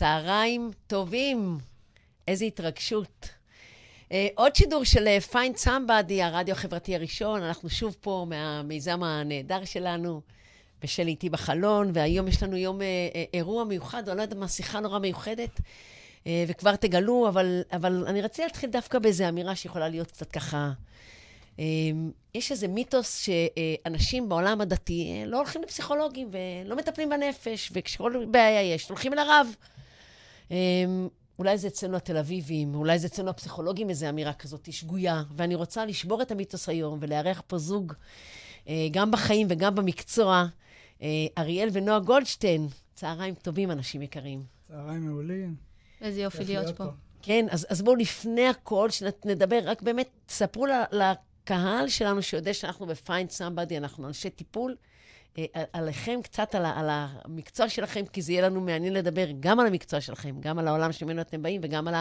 צהריים טובים, איזו התרגשות. Uh, עוד שידור של uh, Find Somebody, הרדיו החברתי הראשון. אנחנו שוב פה מהמיזם הנהדר שלנו, ושלי איתי בחלון, והיום יש לנו יום uh, uh, אירוע מיוחד, או לא יודעת מה, שיחה נורא מיוחדת, uh, וכבר תגלו, אבל, אבל אני רציתי להתחיל דווקא באיזו אמירה שיכולה להיות קצת ככה... Uh, יש איזה מיתוס שאנשים בעולם הדתי לא הולכים לפסיכולוגים ולא מטפלים בנפש, וכשכל בעיה יש, הולכים אל הרב. אמ, אולי זה אצלנו התל אביבים, אולי זה אצלנו הפסיכולוגים, איזו אמירה כזאת שגויה. ואני רוצה לשבור את המיתוס היום ולארח פה זוג, אה, גם בחיים וגם במקצוע. אה, אריאל ונועה גולדשטיין, צהריים טובים, אנשים יקרים. צהריים מעולים. איזה יופי להיות, להיות פה. פה. כן, אז, אז בואו לפני הכל, שנדבר, רק באמת, ספרו לקהל שלנו שיודע שאנחנו ב-Find Somebody, אנחנו אנשי טיפול. אה, עליכם קצת, על, על המקצוע שלכם, כי זה יהיה לנו מעניין לדבר גם על המקצוע שלכם, גם על העולם שממנו אתם באים, וגם על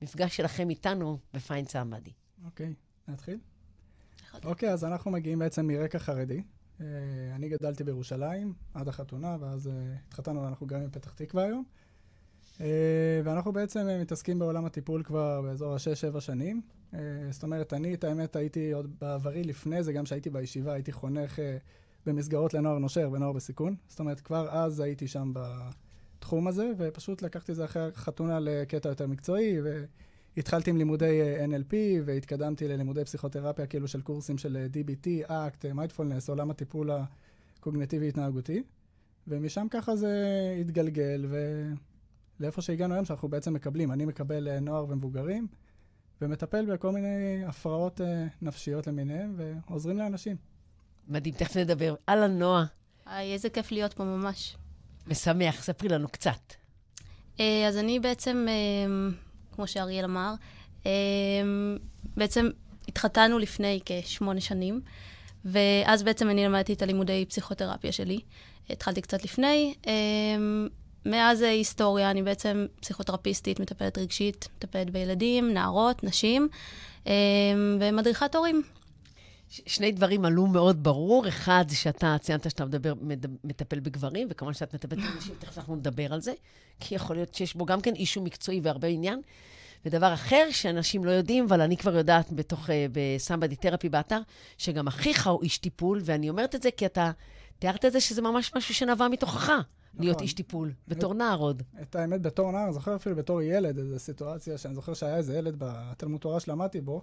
המפגש שלכם איתנו ב-Find Somebody. אוקיי, נתחיל? אוקיי, אז אנחנו מגיעים בעצם מרקע חרדי. אה, אני גדלתי בירושלים עד החתונה, ואז אה, התחתנו ואנחנו גרים בפתח תקווה היום. ואנחנו בעצם מתעסקים בעולם הטיפול כבר באזור ה-6-7 שנים. זאת אומרת, אני, את האמת, הייתי עוד בעברי לפני זה, גם כשהייתי בישיבה, הייתי חונך במסגרות לנוער נושר ונוער בסיכון. זאת אומרת, כבר אז הייתי שם בתחום הזה, ופשוט לקחתי את זה אחרי החתונה לקטע יותר מקצועי, והתחלתי עם לימודי אה, NLP, והתקדמתי ללימודי פסיכותרפיה, כאילו של קורסים של אה, DBT, ACT, מיינדפולנס, עולם הטיפול הקוגנטיבי-התנהגותי. ומשם ככה זה התגלגל, ולאיפה שהגענו היום, שאנחנו בעצם מקבלים. אני מקבל אה, נוער ומבוגרים, ומטפל בכל מיני הפרעות נפשיות למיניהם, ועוזרים לאנשים. מדהים, תכף נדבר. אהלן, נועה. היי, איזה כיף להיות פה ממש. משמח, ספרי לנו קצת. אה, אז אני בעצם, אה, כמו שאריאל אמר, אה, בעצם התחתנו לפני כשמונה שנים, ואז בעצם אני למדתי את הלימודי פסיכותרפיה שלי. התחלתי קצת לפני. מאז היסטוריה, אני בעצם פסיכותרפיסטית, מטפלת רגשית, מטפלת בילדים, נערות, נשים, ומדריכת הורים. שני דברים עלו מאוד ברור. אחד, זה שאתה ציינת שאתה מדבר, מטפל בגברים, וכמובן שאת מטפלת בנשים, תכף אנחנו נדבר על זה, כי יכול להיות שיש בו גם כן אישו מקצועי והרבה עניין. ודבר אחר שאנשים לא יודעים, אבל אני כבר יודעת בתוך, uh, בסמבדי תרפי באתר, שגם אחיך הוא איש טיפול, ואני אומרת את זה כי אתה תיארת את זה שזה ממש משהו שנבע מתוכך, נכון. להיות איש טיפול, בתור נער עוד. את האמת, בתור נער, אני זוכר אפילו בתור ילד, איזו סיטואציה שאני זוכר שהיה איזה ילד בתלמוד תורה שלמדתי בו,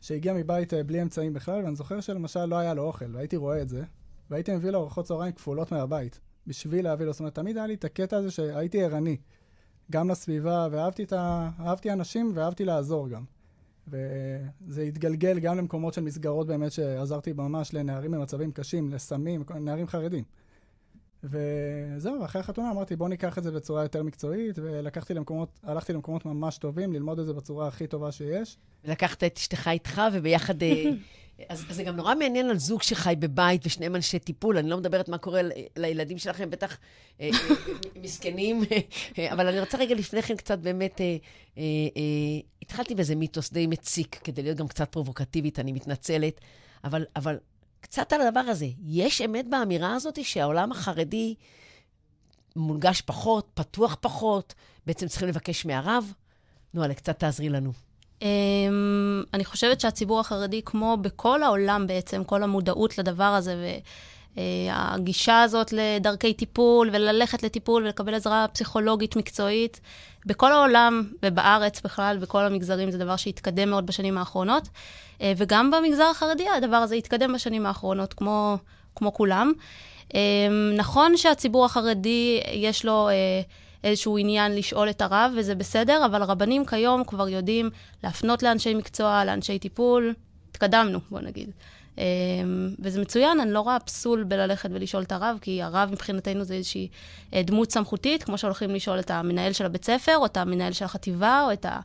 שהגיע מבית אה, בלי אמצעים בכלל, ואני זוכר שלמשל לא היה לו אוכל, והייתי רואה את זה, והייתי מביא לו ארוחות צהריים כפולות מהבית, בשביל להביא לו. זאת אומרת, תמיד היה לי את הקטע הזה שהייתי ערני, גם לסביבה, ואהבתי את ה... אהבתי אנשים ואהבתי לעזור גם. וזה התגלגל גם למקומות של מסגרות באמת שעזרתי ממש לנערים במצבים קשים, לסמים, נערים חרדים. וזהו, אחרי החתונה אמרתי, בוא ניקח את זה בצורה יותר מקצועית, ולקחתי למקומות, הלכתי למקומות ממש טובים, ללמוד את זה בצורה הכי טובה שיש. לקחת את אשתך איתך, וביחד... אה, אז, אז זה גם נורא מעניין על זוג שחי בבית ושניהם אנשי טיפול. אני לא מדברת מה קורה לילדים שלכם, בטח אה, אה, מסכנים, אבל אני רוצה רגע לפני כן קצת באמת, אה, אה, התחלתי באיזה מיתוס די מציק, כדי להיות גם קצת פרובוקטיבית, אני מתנצלת, אבל, אבל קצת על הדבר הזה. יש אמת באמירה הזאת שהעולם החרדי מונגש פחות, פתוח פחות, בעצם צריכים לבקש מהרב? נו, אלא קצת תעזרי לנו. Um, אני חושבת שהציבור החרדי, כמו בכל העולם בעצם, כל המודעות לדבר הזה, והגישה הזאת לדרכי טיפול, וללכת לטיפול ולקבל עזרה פסיכולוגית מקצועית, בכל העולם ובארץ בכלל, בכל המגזרים, זה דבר שהתקדם מאוד בשנים האחרונות. אה, וגם במגזר החרדי הדבר הזה התקדם בשנים האחרונות, כמו, כמו כולם. אה, נכון שהציבור החרדי, יש לו אה, איזשהו עניין לשאול את הרב, וזה בסדר, אבל רבנים כיום כבר יודעים להפנות לאנשי מקצוע, לאנשי טיפול. התקדמנו, בוא נגיד. וזה מצוין, אני לא רואה פסול בללכת ולשאול את הרב, כי הרב מבחינתנו זה איזושהי דמות סמכותית, כמו שהולכים לשאול את המנהל של הבית ספר, או את המנהל של החטיבה, או את ה...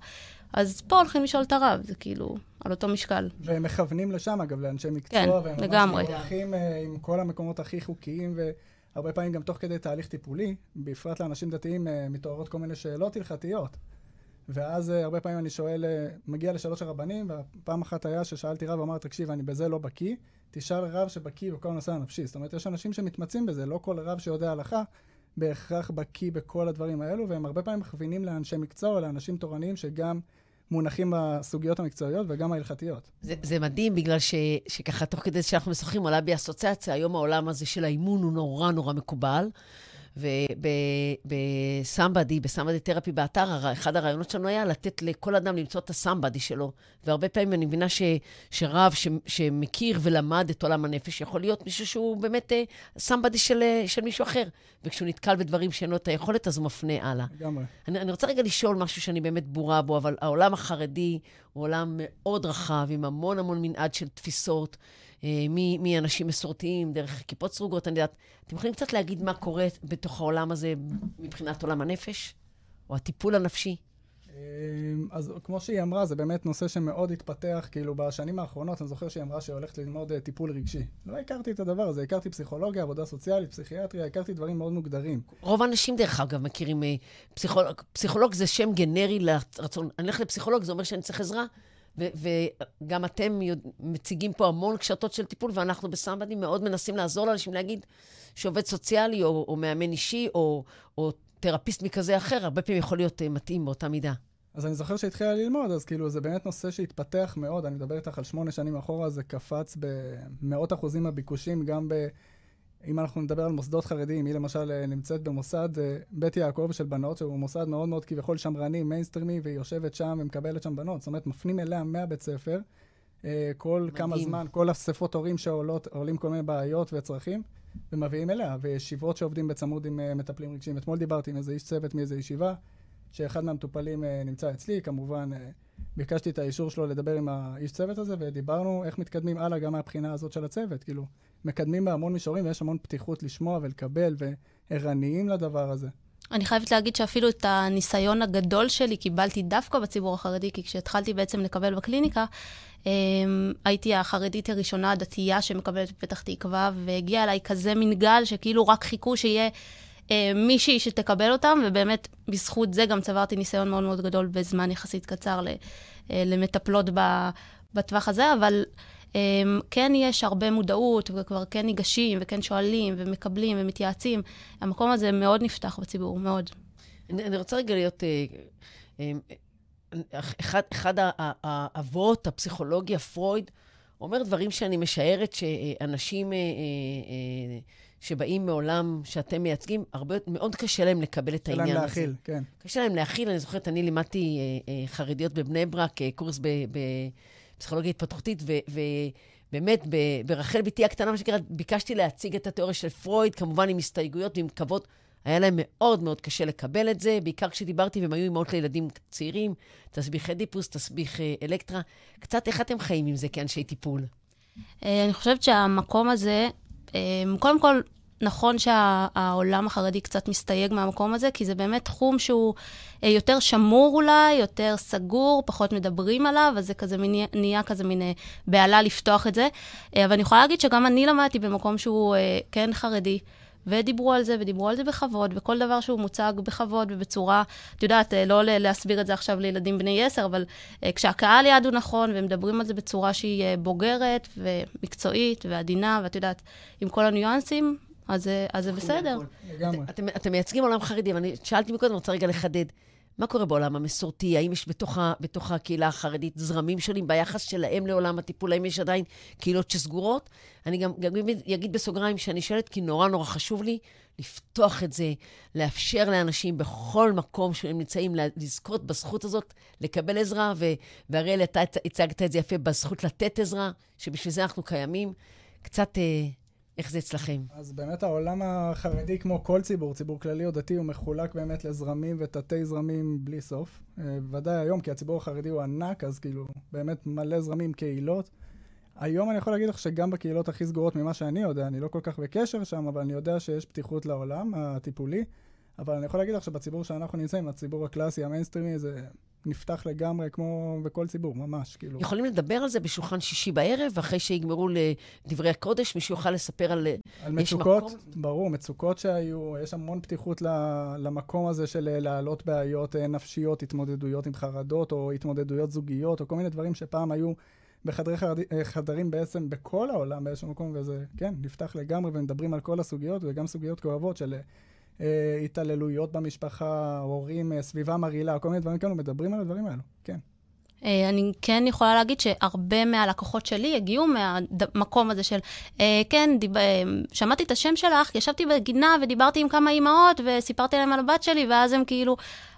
אז פה הולכים לשאול את הרב, זה כאילו על אותו משקל. והם מכוונים לשם, אגב, לאנשי מקצוע. כן, והם לגמרי. והם הולכים אה, עם כל המקומות הכי חוקיים, והרבה פעמים גם תוך כדי תהליך טיפולי, בפרט לאנשים דתיים, אה, מתעוררות כל מיני שאלות הלכתיות. ואז אה, הרבה פעמים אני שואל, מגיע לשאלות של רבנים, ופעם אחת היה ששאלתי רב, אמר, תקשיב, אני בזה לא בקיא, תשאל רב שבקיא בכל הנושא הנפשי. זאת אומרת, יש אנשים שמתמצאים בזה, לא כל רב שיודע הלכה בהכרח בקיא בכל הדברים האלו, והם הרבה פעמים מכווינים לאנשי מקצוע לאנשים תורניים שגם מונחים בסוגיות המקצועיות וגם ההלכתיות. זה, זה מדהים, בגלל ש, שככה, תוך כדי שאנחנו משוחחים, עולה בי אסוציאציה, היום העולם הזה של האימון הוא נורא נורא מקובל. ובסמבדי, בסמבדי תרפי באתר, אחד הרעיונות שלנו היה לתת לכל אדם למצוא את הסמבדי שלו. והרבה פעמים אני מבינה ש, שרב ש, שמכיר ולמד את עולם הנפש, יכול להיות מישהו שהוא באמת אה, סמבדי של, אה, של מישהו אחר. וכשהוא נתקל בדברים שאין לו את היכולת, אז הוא מפנה הלאה. לגמרי. אני, אני רוצה רגע לשאול משהו שאני באמת בורה בו, אבל העולם החרדי הוא עולם מאוד רחב, עם המון המון מנעד של תפיסות. אה, מאנשים מסורתיים, דרך כיפות סרוגות, אני יודעת. אתם יכולים קצת להגיד מה קורה בתוך העולם הזה מבחינת עולם הנפש? או הטיפול הנפשי? אה, אז כמו שהיא אמרה, זה באמת נושא שמאוד התפתח, כאילו בשנים האחרונות, אני זוכר שהיא אמרה שהיא הולכת ללמוד אה, טיפול רגשי. לא הכרתי את הדבר הזה, הכרתי פסיכולוגיה, עבודה סוציאלית, פסיכיאטריה, הכרתי דברים מאוד מוגדרים. רוב האנשים, דרך אגב, מכירים פסיכולוג. פסיכולוג זה שם גנרי לרצון. אני הולך לפסיכולוג, זה אומר שאני צריך עזרה. וגם אתם מציגים פה המון קשתות של טיפול, ואנחנו בסמבדי מאוד מנסים לעזור לאנשים להגיד שעובד סוציאלי או, או מאמן אישי או, או תרפיסט מכזה אחר, הרבה פעמים יכול להיות uh, מתאים באותה מידה. אז אני זוכר שהתחילה ללמוד, אז כאילו זה באמת נושא שהתפתח מאוד, אני מדבר איתך על שמונה שנים אחורה, זה קפץ במאות אחוזים הביקושים, גם ב... אם אנחנו נדבר על מוסדות חרדיים, היא למשל אה, נמצאת במוסד אה, בית יעקב של בנות, שהוא מוסד מאוד מאוד כביכול שמרני, מיינסטרימי, והיא יושבת שם ומקבלת שם בנות. זאת אומרת, מפנים אליה מהבית ספר, אה, כל מדהים. כמה זמן, כל אספות הורים שעולות, עולים כל מיני בעיות וצרכים, ומביאים אליה, וישיבות שעובדים בצמוד עם מטפלים רגשיים. אתמול דיברתי עם איזה איש צוות מאיזה ישיבה, שאחד מהמטופלים נמצא אצלי, כמובן ביקשתי את האישור שלו לדבר עם האיש צוות הזה, ודיברנו איך מתקדמים הלאה גם מהבחינה הזאת של הצוות. כאילו, מקדמים בהמון מישורים, ויש המון פתיחות לשמוע ולקבל, וערניים לדבר הזה. אני חייבת להגיד שאפילו את הניסיון הגדול שלי קיבלתי דווקא בציבור החרדי, כי כשהתחלתי בעצם לקבל בקליניקה, אמ, הייתי החרדית הראשונה הדתייה שמקבלת בפתח תקווה, והגיע אליי כזה מין גל שכאילו רק חיכו שיהיה אה, מישהי שתקבל אותם, ובאמת בזכות זה גם צברתי ניסיון מאוד מאוד גדול בזמן יחסית קצר אה, למטפלות בטווח הזה, אבל אמ, כן יש הרבה מודעות, וכבר כן ניגשים, וכן שואלים, ומקבלים, ומתייעצים. המקום הזה מאוד נפתח בציבור, מאוד. אני, אני רוצה רגע להיות... אה, אה, אחד, אחד האבות, הפסיכולוגיה, פרויד, אומר דברים שאני משערת שאנשים אה, שבאים מעולם שאתם מייצגים, הרבה, מאוד קשה להם לקבל את העניין הזה. קשה להם להכיל, כן. קשה להם להכיל. אני זוכרת, אני לימדתי חרדיות בבני ברק, קורס ב... ב פסיכולוגיה התפתחותית, ובאמת, ברחל בתי הקטנה, מה שנקרא, ביקשתי להציג את התיאוריה של פרויד, כמובן עם הסתייגויות ועם כבוד. היה להם מאוד מאוד קשה לקבל את זה, בעיקר כשדיברתי והם היו אימהות לילדים צעירים, תסביך אדיפוס, תסביך אה, אלקטרה. קצת איך אתם חיים עם זה כאנשי טיפול? אה, אני חושבת שהמקום הזה, אה, קודם כל, נכון שהעולם החרדי קצת מסתייג מהמקום הזה, כי זה באמת תחום שהוא אה, יותר שמור אולי, יותר סגור, פחות מדברים עליו, אז זה כזה מין, נהיה כזה מין אה, בהלה לפתוח את זה. אה, אבל אני יכולה להגיד שגם אני למדתי במקום שהוא כן חרדי. ודיברו על זה, ודיברו על זה בכבוד, וכל דבר שהוא מוצג בכבוד ובצורה, את יודעת, לא להסביר את זה עכשיו לילדים בני עשר, אבל כשהקהל יעד הוא נכון, ומדברים על זה בצורה שהיא בוגרת ומקצועית ועדינה, ואת יודעת, עם כל הניואנסים, אז, אז זה בסדר. לגמרי. אתם, אתם מייצגים עולם חרדי, ואני שאלתי מקודם, אני רוצה רגע לחדד. מה קורה בעולם המסורתי? האם יש בתוך, בתוך הקהילה החרדית זרמים שונים ביחס שלהם לעולם הטיפול? האם יש עדיין קהילות שסגורות? אני גם, גם אגיד בסוגריים שאני שואלת, כי נורא נורא חשוב לי לפתוח את זה, לאפשר לאנשים בכל מקום שהם נמצאים לזכות בזכות הזאת, לקבל עזרה, והראל, אתה הצגת את זה יפה, בזכות לתת עזרה, שבשביל זה אנחנו קיימים. קצת... אה, איך זה אצלכם? אז באמת העולם החרדי, כמו כל ציבור, ציבור כללי או דתי, הוא מחולק באמת לזרמים ותתי זרמים בלי סוף. אה, ודאי היום, כי הציבור החרדי הוא ענק, אז כאילו, באמת מלא זרמים, קהילות. היום אני יכול להגיד לך שגם בקהילות הכי סגורות ממה שאני יודע, אני לא כל כך בקשר שם, אבל אני יודע שיש פתיחות לעולם הטיפולי. אבל אני יכול להגיד לך שבציבור שאנחנו נמצאים, הציבור הקלאסי, המיינסטרימי, זה נפתח לגמרי כמו בכל ציבור, ממש, כאילו. יכולים לדבר על זה בשולחן שישי בערב, אחרי שיגמרו לדברי הקודש, מישהו יוכל לספר על... על מצוקות, מקום? ברור, מצוקות שהיו, יש המון פתיחות למקום הזה של להעלות בעיות אה, נפשיות, התמודדויות עם חרדות, או התמודדויות זוגיות, או כל מיני דברים שפעם היו בחדרי אה, חדרים בעצם בכל העולם באיזשהו מקום, וזה, כן, נפתח לגמרי, ומדברים על כל הסוגיות, וגם סוגיות כואבות של... אה, התעללויות במשפחה, הורים, אה, סביבה מרעילה, כל מיני דברים כאלו, מדברים על הדברים האלו, כן. אה, אני כן יכולה להגיד שהרבה מהלקוחות שלי הגיעו מהמקום הזה של, כן, דיב... שמעתי את השם שלך, ישבתי בגינה ודיברתי עם כמה אימהות וסיפרתי להם על הבת שלי, ואז הם כאילו,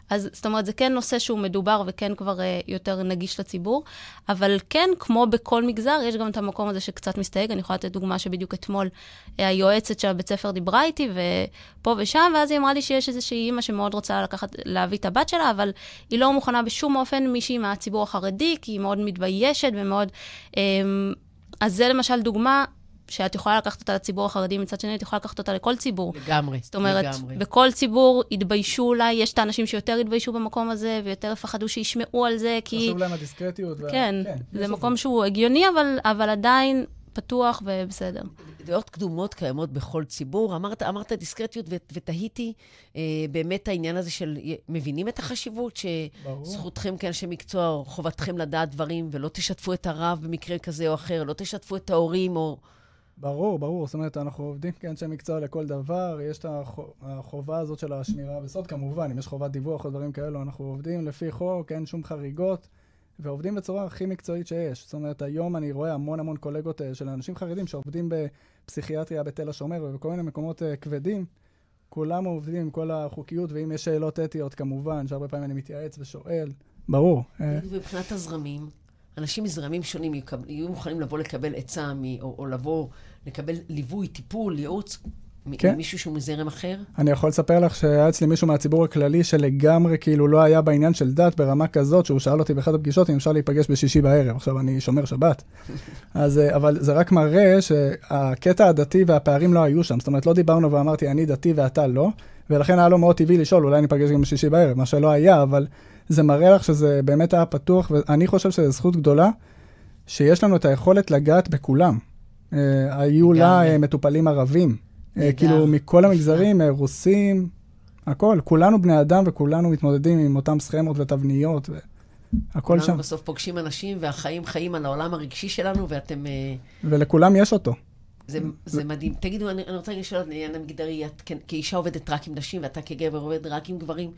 אז זאת אומרת, זה כן נושא שהוא מדובר וכן כבר uh, יותר נגיש לציבור, אבל כן, כמו בכל מגזר, יש גם את המקום הזה שקצת מסתייג. אני יכולה לתת דוגמה שבדיוק אתמול uh, היועצת של הבית ספר דיברה איתי, ופה ושם, ואז היא אמרה לי שיש איזושהי אימא שמאוד רוצה לקחת, להביא את הבת שלה, אבל היא לא מוכנה בשום אופן מישהי מהציבור החרדי, כי היא מאוד מתביישת ומאוד... Um, אז זה למשל דוגמה שאת יכולה לקחת אותה לציבור החרדי, מצד שני, את יכולה לקחת אותה לכל ציבור. לגמרי, זאת אומרת, לגמרי. בכל ציבור יתביישו אולי, יש את האנשים שיותר יתביישו במקום הזה, ויותר יפחדו שישמעו על זה, כי... חשוב להם הדיסקרטיות. וה... כן, כן זה מקום שהוא הגיוני, אבל, אבל עדיין פתוח ובסדר. דעות קדומות קיימות בכל ציבור. אמרת, אמרת דיסקרטיות ותהיתי אה, באמת העניין הזה של, מבינים את החשיבות שזכותכם כאנשי מקצוע, או חובתכם לדעת דברים, ולא תשתפו את הרב במקרה כזה או אחר, לא תשתפו את ההורים או... ברור, ברור. זאת אומרת, אנחנו עובדים כאנשי מקצוע לכל דבר. יש את החובה הזאת של השמירה בסוד, כמובן, אם יש חובת דיווח או דברים כאלו, אנחנו עובדים לפי חוק, אין שום חריגות, ועובדים בצורה הכי מקצועית שיש. זאת אומרת, היום אני רואה המון המון קולגות אה, של אנשים חרדים שעובדים בפסיכיאטריה בתל השומר ובכל מיני מקומות אה, כבדים. כולם עובדים עם כל החוקיות, ואם יש שאלות אתיות, כמובן, שהרבה פעמים אני מתייעץ ושואל. ברור. אה. מבחינת הזרמים, אנשים מזרמים שונים יהיו מוכנים לבוא לקבל עצה, או, או לבוא לקבל ליווי, טיפול, ייעוץ, כן. ממישהו שהוא מזרם אחר? אני יכול לספר לך שהיה אצלי מישהו מהציבור הכללי שלגמרי כאילו לא היה בעניין של דת ברמה כזאת, שהוא שאל אותי באחת הפגישות אם אפשר להיפגש בשישי בערב. עכשיו, אני שומר שבת. אז, אה, אבל זה רק מראה שהקטע הדתי והפערים לא היו שם. זאת אומרת, לא דיברנו ואמרתי, אני דתי ואתה לא, ולכן היה לו מאוד טבעי לשאול, אולי ניפגש גם בשישי בערב, מה שלא היה, אבל זה מראה לך שזה באמת היה פתוח, ואני חושב שזו זכות גדולה, שיש לנו את היכולת לגעת בכולם. Uh, היו לה uh, מטופלים ערבים, uh, כאילו מכל המגזרים, רוסים, הכל. כולנו בני אדם וכולנו מתמודדים עם אותם סכמות ותבניות, והכל שם. בסוף פוגשים אנשים, והחיים חיים על העולם הרגשי שלנו, ואתם... ולכולם יש אותו. זה, זה מדהים. תגידו, אני, אני רוצה לשאול את עניין המגדרי, את כאישה עובדת רק עם נשים, ואתה כגבר עובד רק עם גברים.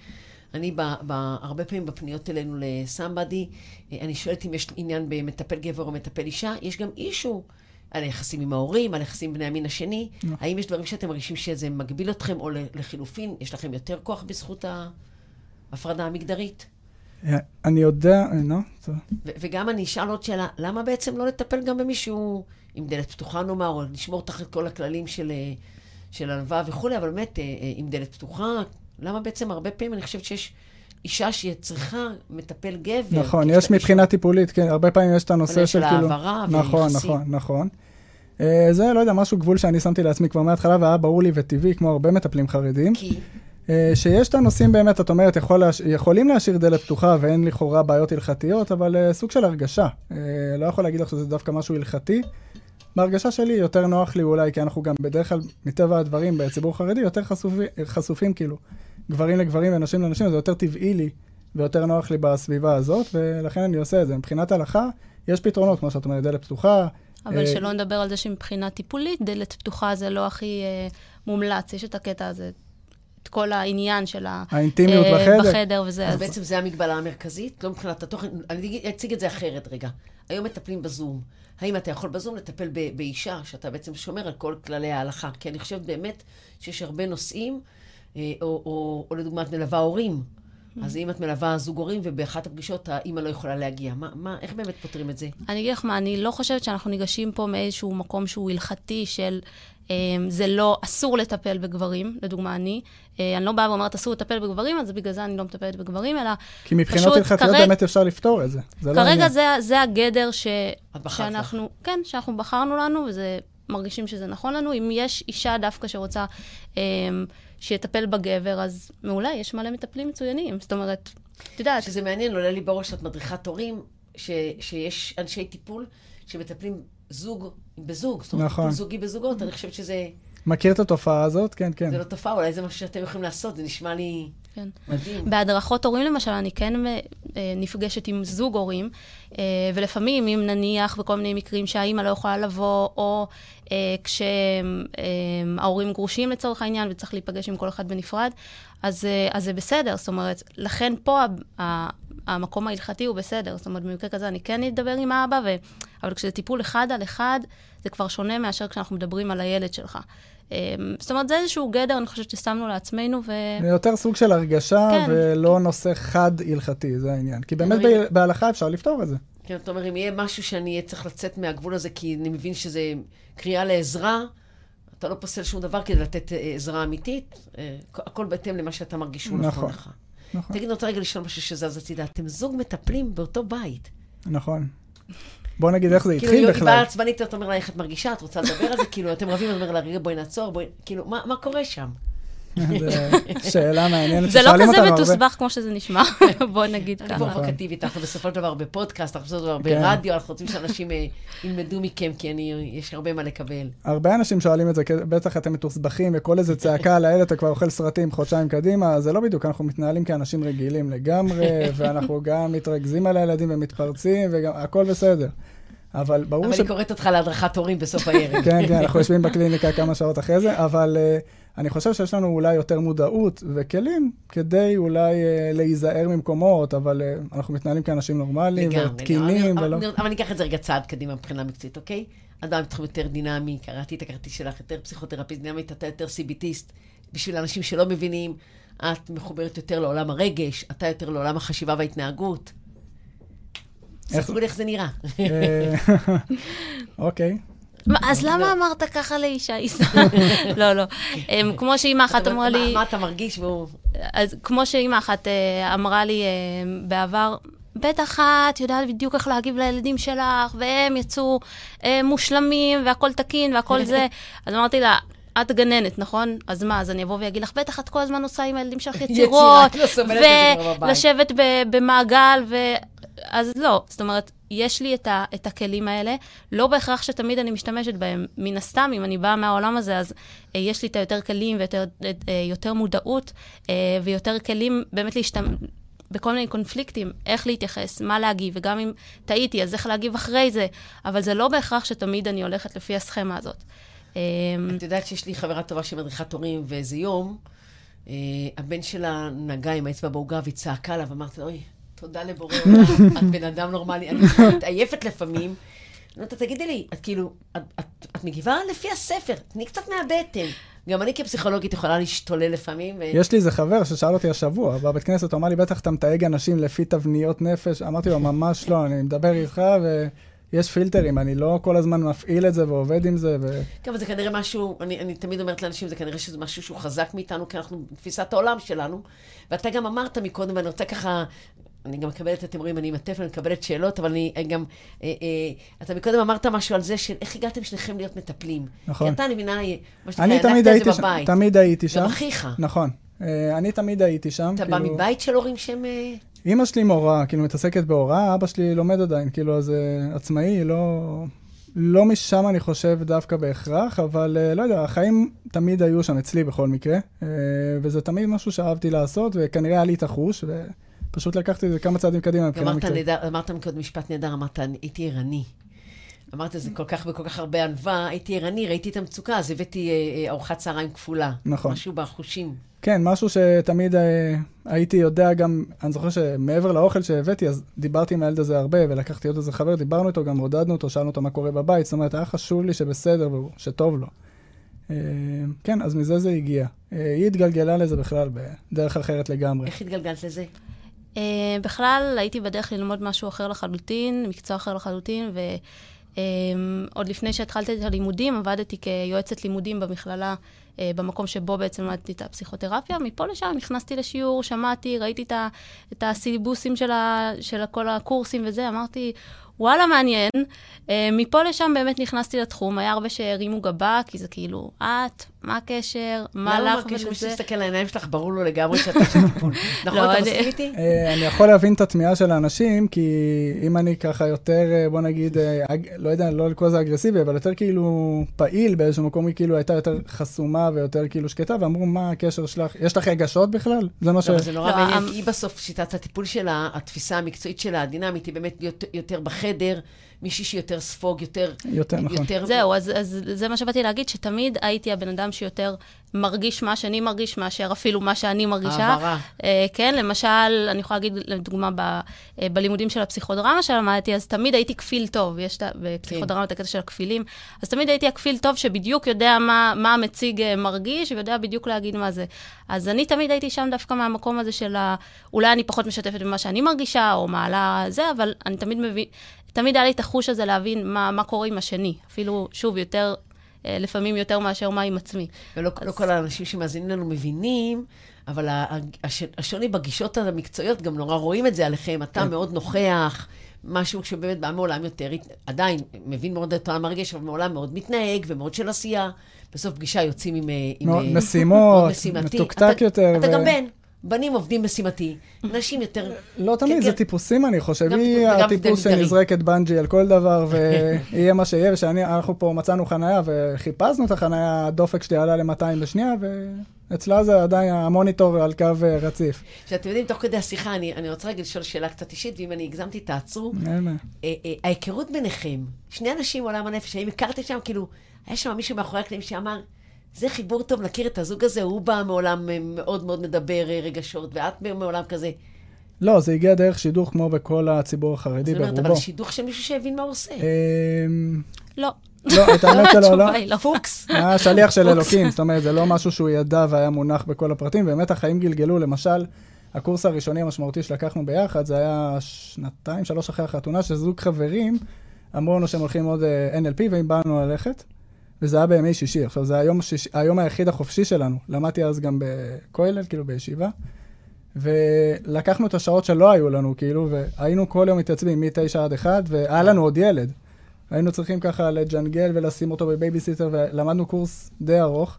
אני ב, ב, הרבה פעמים בפניות אלינו לסמבדי, אה, אני שואלת אם יש עניין במטפל גבר או מטפל אישה, יש גם אישו על היחסים עם ההורים, על היחסים עם בני המין השני. נכון. האם יש דברים שאתם מרגישים שזה מגביל אתכם, או לחילופין, יש לכם יותר כוח בזכות ההפרדה המגדרית? אה, אני יודע, אה, נו, טוב. וגם אני אשאל עוד שאלה, למה בעצם לא לטפל גם במישהו עם דלת פתוחה נאמר, או לשמור תחת כל הכללים של, של הלוואה וכולי, אבל באמת עם דלת פתוחה, למה בעצם הרבה פעמים אני חושבת שיש אישה שהיא צריכה מטפל גבר? נכון, יש מבחינה טיפולית, כן, הרבה פעמים יש את הנושא של כאילו... של העברה נכון, ויחסים. נכון, נכון. Uh, זה, לא יודע, משהו גבול שאני שמתי לעצמי כבר מההתחלה, והיה ברור לי וטבעי, כמו הרבה מטפלים חרדים. כי? Uh, שיש את הנושאים באמת, את אומרת, יכול להש... יכולים להשאיר דלת פתוחה ואין לכאורה בעיות הלכתיות, אבל uh, סוג של הרגשה. Uh, לא יכול להגיד לך שזה דווקא משהו הלכתי. בהרגשה שלי יותר נוח לי אולי, כי אנחנו גם בדרך כלל, מטבע הדברים, בציבור חרדי, יותר חשופי, חשופים כאילו, גברים לגברים ונשים לנשים, זה יותר טבעי לי ויותר נוח לי בסביבה הזאת, ולכן אני עושה את זה. מבחינת הלכה, יש פתרונות, כמו שאת אומרת, דלת פתוחה. אבל אה... שלא נדבר על זה שמבחינה טיפולית, דלת פתוחה זה לא הכי אה, מומלץ, יש את הקטע הזה. את כל העניין של ה... האינטימיות אה, בחדר. בחדר וזה. אז, אז בעצם זה המגבלה המרכזית, לא מבחינת התוכן. אני אציג את זה אחרת רגע. היום מטפלים בזום. האם אתה יכול בזום לטפל ב- באישה, שאתה בעצם שומר על כל כללי ההלכה? כי אני חושבת באמת שיש הרבה נושאים, או, או, או לדוגמה, את מלווה הורים. אז אם את מלווה זוג הורים, ובאחת הפגישות האימא לא יכולה להגיע, מה, מה, איך באמת פותרים את זה? אני אגיד לך מה, אני לא חושבת שאנחנו ניגשים פה מאיזשהו מקום שהוא הלכתי של אמ, זה לא, אסור לטפל בגברים, לדוגמה אני. אה, אני לא באה ואומרת אסור לטפל בגברים, אז בגלל זה אני לא מטפלת בגברים, אלא כי מבחינות הלכתיות כרג... באמת אפשר לפתור את זה. זה לא כרגע לא זה, זה הגדר ש... שאנחנו, לך. כן, שאנחנו בחרנו לנו, וזה, מרגישים שזה נכון לנו. אם יש אישה דווקא שרוצה אמ, שיטפל בגבר, אז מעולה, יש מלא מטפלים מצוינים. זאת אומרת, את יודעת... שזה מעניין, עולה לי בראש שאת מדריכת הורים, ש, שיש אנשי טיפול שמטפלים זוג בזוג, זאת אומרת, נכון. זוגי בזוגות, אני חושבת שזה... מכיר את התופעה הזאת? כן, כן. זה לא תופעה, אולי זה משהו שאתם יכולים לעשות, זה נשמע לי כן. מדהים. בהדרכות הורים למשל, אני כן אה, נפגשת עם זוג הורים, אה, ולפעמים, אם נניח בכל מיני מקרים שהאימא לא יכולה לבוא, או אה, כשההורים גרושים לצורך העניין וצריך להיפגש עם כל אחד בנפרד, אז, אז זה בסדר. זאת אומרת, לכן פה המקום ההלכתי הוא בסדר. זאת אומרת, במקרה כזה אני כן אדבר עם האבא, ו... אבל כשזה טיפול אחד על אחד, זה כבר שונה מאשר כשאנחנו מדברים על הילד שלך. אמ, זאת אומרת, זה איזשהו גדר, אני חושבת ששמנו לעצמנו, ו... זה יותר סוג של הרגשה, כן. ולא נושא חד הלכתי, זה העניין. כי באמת ב- בהלכה אפשר לפתור את זה. כן, זאת אומרת, אם יהיה משהו שאני אהיה צריך לצאת מהגבול הזה, כי אני מבין שזה קריאה לעזרה, אתה לא פוסל שום דבר כדי לתת אה, עזרה אמיתית, אה, הכל בהתאם למה שאתה מרגיש שהוא נכון, נכון לך. נכון. תגיד, אני רוצה רגע לשאול משהו שזז הצידה. אתם זוג מטפלים באותו בית. נכון. בוא נגיד איך זה כאילו, התחיל בכלל. כאילו, היא באה עצבנית, אתה אומר לה איך את מרגישה, את רוצה לדבר על זה? כאילו, אתם רבים, אני אומר לה, רגע, בואי נעצור, בואי... כאילו, מה קורה שם? שאלה מעניינת זה לא כזה מתוסבך כמו שזה נשמע, בוא נגיד ככה. אני פרובוקטיבית, אנחנו בסופו של דבר בפודקאסט, אנחנו בסופו של דבר. ברדיו, אנחנו רוצים שאנשים אה, ילמדו מכם, כי יש הרבה מה לקבל. הרבה אנשים שואלים את זה, בטח אתם מתוסבכים, וכל איזה צעקה על הילד, אתה כבר אוכל סרטים חודשיים קדימה, זה לא בדיוק, אנחנו מתנהלים כאנשים רגילים לגמרי, ואנחנו גם מתרכזים על הילדים ומתפרצים, והכל בסדר. אבל ברור ש... אבל אני קוראת אותך להדרכת הורים בסוף הערב. כן, כן, אנחנו יושבים בקליניקה כמה שעות אחרי זה, אבל uh, אני חושב שיש לנו אולי יותר מודעות וכלים כדי אולי uh, להיזהר ממקומות, אבל uh, אנחנו מתנהלים כאנשים נורמליים ותקינים, ולא... אבל אבל אני אקח את זה רגע צעד קדימה מבחינה מקצועית, אוקיי? אדם בתחום יותר דינמי, קראתי את הכרטיס שלך, יותר פסיכותרפיסט דינמית, אתה יותר סיביטיסט. בשביל אנשים שלא מבינים, את מחוברת יותר לעולם הרגש, אתה יותר לעולם החשיבה וההתנהגות. ספרו לי איך זה נראה. אה, אוקיי. אז למה אמרת ככה לאישה? לא, לא. כמו שאימא אחת אמרה לי... מה אתה מרגיש. אז כמו שאימא אחת אה, אמרה לי אה, בעבר, בטח את יודעת בדיוק איך להגיב לילדים שלך, והם יצאו מושלמים, והכול תקין, והכול זה. אז אמרתי לה, את גננת, נכון? אז מה, אז אני אבוא ואגיד לך, בטח את כל הזמן עושה עם הילדים שלך יצירות, ולשבת במעגל, ו... אז לא. זאת אומרת, יש לי את, ה, את הכלים האלה, לא בהכרח שתמיד אני משתמשת בהם. מן הסתם, אם אני באה מהעולם הזה, אז אה, יש לי את היותר כלים ויותר אה, מודעות, אה, ויותר כלים באמת להשתמש... בכל מיני קונפליקטים, איך להתייחס, מה להגיב, וגם אם טעיתי, אז איך להגיב אחרי זה, אבל זה לא בהכרח שתמיד אני הולכת לפי הסכמה הזאת. אמ, את יודעת שיש לי חברה טובה שמדריכת הורים, ואיזה יום, אה, הבן שלה נגע עם האצבע בעוגה והיא צעקה לה, ואמרתי לה, אוי, תודה לבורא עולם, את בן אדם נורמלי, אני מתעייפת לפעמים. אומרת, תגידי לי, את כאילו, את, את, את מגיבה לפי הספר, תני קצת מהבטן. גם אני כפסיכולוגית יכולה להשתולל לפעמים. ו... יש לי איזה חבר ששאל אותי השבוע, בבית כנסת, הוא אמר לי, בטח אתה מתייג אנשים לפי תבניות נפש. אמרתי לו, ממש לא, אני מדבר איתך, ו... יש פילטרים, אני לא כל הזמן מפעיל את זה ועובד עם זה. ו... כן, אבל זה כנראה משהו, אני, אני תמיד אומרת לאנשים, זה כנראה שזה משהו שהוא חזק מאיתנו, כי אנחנו, תפיסת העולם שלנו. ואתה גם אמרת מקודם, ואני רוצה ככה, אני גם מקבלת, אתם רואים, אני עם הטלפון, אני מקבלת שאלות, אבל אני גם, אה, אה, אתה מקודם אמרת משהו על זה של איך הגעתם שניכם להיות מטפלים. נכון. כי אתה, אני מבינה, מה שנקרא, הענקת את זה בבית. תמיד הייתי שם. גם אחיך. נכון. אה, אני תמיד הייתי שם. אתה כאילו... בא מבית של הורים שהם... אה, אימא שלי מורה, כאילו מתעסקת בהוראה, אבא שלי לומד עדיין, כאילו, אז uh, עצמאי, לא... לא משם אני חושב דווקא בהכרח, אבל לא יודע, החיים תמיד היו שם אצלי בכל מקרה, וזה תמיד משהו שאהבתי לעשות, וכנראה היה לי את החוש, ופשוט לקחתי את זה כמה צעדים קדימה מבחינה מקצועית. אמרת מקודם משפט נהדר, אמרת, הייתי ערני. אמרת זה כל כך בכל כך הרבה ענווה, הייתי ערני, ראיתי את המצוקה, אז הבאתי ארוחת צהריים כפולה. נכון. משהו בחושים. כן, משהו שתמיד אה, הייתי יודע גם, אני זוכר שמעבר לאוכל שהבאתי, אז דיברתי עם הילד הזה הרבה, ולקחתי עוד איזה חבר, דיברנו איתו, גם עודדנו אותו, שאלנו אותו מה קורה בבית, זאת אומרת, היה חשוב לי שבסדר, שטוב לו. אה, כן, אז מזה זה הגיע. אה, היא התגלגלה לזה בכלל בדרך אחרת לגמרי. איך התגלגלת לזה? Uh, בכלל, הייתי בדרך ללמוד משהו אחר לחלוטין, מקצוע אחר לחלוטין, ועוד um, לפני שהתחלתי את הלימודים, עבדתי כיועצת לימודים במכללה אה, במקום שבו בעצם למדתי את הפסיכותרפיה. מפה לשם נכנסתי לשיעור, שמעתי, ראיתי את, את הסיליבוסים של, ה, של כל הקורסים וזה, אמרתי, וואלה, מעניין. אה, מפה לשם באמת נכנסתי לתחום, היה הרבה שהרימו גבה, כי זה כאילו, את, מה הקשר, מה למה לך הקשר? מי ולזה. שמסתכל על העיניים שלך, ברור לו לגמרי שאתה של טיפול. נכון, לא, אתה אני- מסכים איתי? אה, אני יכול להבין את התמיהה של האנשים, כי אם אני ככה יותר, אה, בוא נגיד, אה, לא יודע, לא לקרוא לזה אגרסיבי, אבל יותר כאילו פעיל באיזשהו מקום, היא כאילו הייתה יותר חסומה ויותר כאילו שקטה, ואמרו, מה הקשר שלך? יש לך רגשות בכלל? זה מה ש... לא, זה נורא לא, מעניין, כי היא בסוף, שיטת הטיפול שלה, התפיסה המקצועית שלה, הדינמית, היא באמת יותר בחדר, מישהי שיותר ספוג, יותר... יותר, נכון. יותר- זהו, אז, אז זה מה שבאתי להגיד, שתמיד הייתי הבן אדם שיותר מרגיש מה שאני מרגיש, מאשר אפילו מה שאני מרגישה. העברה. אה, כן, למשל, אני יכולה להגיד, לדוגמה, ב, אה, בלימודים של הפסיכודרמה שלמדתי, אז תמיד הייתי כפיל טוב. יש בפסיכודרמה את הקטע של הכפילים, אז תמיד הייתי הכפיל טוב שבדיוק יודע מה, מה המציג אה, מרגיש, ויודע בדיוק להגיד מה זה. אז אני תמיד הייתי שם דווקא מהמקום הזה של ה... אולי אני פחות משתפת במה שאני מרגישה, או מעלה זה, אבל אני תמיד מבין... תמיד היה לי את החוש הזה להבין מה, מה קורה עם השני. אפילו, שוב, יותר, אה, לפעמים יותר מאשר מה עם עצמי. ולא לא כל האנשים שמאזינים לנו מבינים, אבל השוני בגישות המקצועיות, גם נורא רואים את זה עליכם. אתה כן. מאוד נוכח, משהו שבאמת בא מעולם יותר, עדיין מבין מאוד את העולם הרגש, אבל מעולם מאוד מתנהג ומאוד של עשייה. בסוף פגישה יוצאים עם... אה, עם אה, משימות. מתוקתק אתה- יותר, אתה ו- גם בן. בנים עובדים משימתי, נשים יותר... לא תמיד, זה. טיפוסים, אני חושב. היא הטיפוס. שנזרקת בנג'י על כל דבר, ויהיה מה שיהיה, ושאנחנו פה מצאנו חנייה, וחיפשנו את החנייה, הדופק שלי עלה ל-200 בשנייה, ואצלה זה עדיין המוניטור על קו אה, רציף. שאתם יודעים, תוך כדי השיחה, אני, אני רוצה רגע לשאול שאלה קצת אישית, ואם אני הגזמתי, תעצרו. אה, אה, ההיכרות ביניכם, שני אנשים מעולם הנפש, האם הכרתם שם, כאילו, היה שם מישהו מאחורי הקלעים שאמר, זה חיבור טוב, נכיר את הזוג הזה, הוא בא מעולם אה, מאוד מאוד מדבר אה, רגשות, ואת מעולם כזה. לא, זה הגיע דרך שידוך כמו בכל הציבור החרדי זאת אומרת, ברובו. אבל שידוך של מישהו שהבין מה הוא עושה. אמ, לא. לא, את האמת שלו, לא. התשובה היא לא. פוקס. היה שליח של אלוקים, זאת אומרת, זה לא משהו שהוא ידע והיה מונח בכל הפרטים, באמת החיים גלגלו, למשל, הקורס הראשוני המשמעותי שלקחנו ביחד, זה היה שנתיים, שלוש אחרי החתונה, שזוג חברים אמרו לנו שהם הולכים ללמוד אה, NLP, ואם באנו ללכת, וזה היה בימי שישי. עכשיו, זה היום, שיש, היום היחיד החופשי שלנו. למדתי אז גם בכולל, כאילו בישיבה, ולקחנו את השעות שלא היו לנו, כאילו, והיינו כל יום מתייצבים מ-9 עד 1, והיה לנו עוד ילד. היינו צריכים ככה לג'נגל ולשים אותו בבייביסיטר, ולמדנו קורס די ארוך,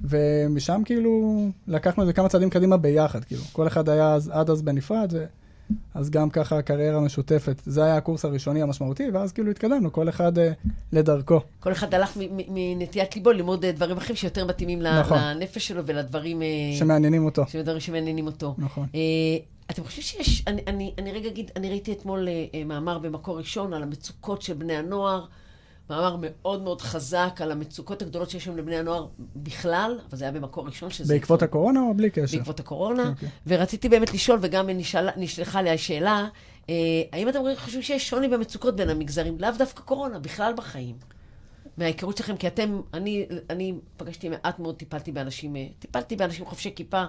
ומשם כאילו לקחנו את זה כמה צעדים קדימה ביחד, כאילו. כל אחד היה אז, עד אז בנפרד, ו... אז גם ככה קריירה משותפת. זה היה הקורס הראשוני המשמעותי, ואז כאילו התקדמנו, כל אחד אה, לדרכו. כל אחד הלך מנטיית ליבו ללמוד אה, דברים אחרים שיותר מתאימים נכון. לנפש שלו ולדברים אה, שמעניינים אותו. שמדברים שמעניינים אותו. נכון. אה, אתם חושבים שיש, אני, אני, אני רגע אגיד, אני ראיתי אתמול אה, מאמר במקור ראשון על המצוקות של בני הנוער, מאמר מאוד מאוד חזק על המצוקות הגדולות שיש היום לבני הנוער בכלל, אבל זה היה במקור ראשון, שזה... בעקבות הקורונה או בלי קשר? בעקבות הקורונה, אוקיי. ורציתי באמת לשאול, וגם נשאלה, נשלחה לי השאלה, אה, האם אתם חושבים שיש שוני במצוקות בין המגזרים, לאו דווקא קורונה, בכלל בחיים? מההיכרות שלכם, כי אתם, אני, אני פגשתי מעט מאוד, טיפלתי באנשים, אה, טיפלתי באנשים חובשי כיפה,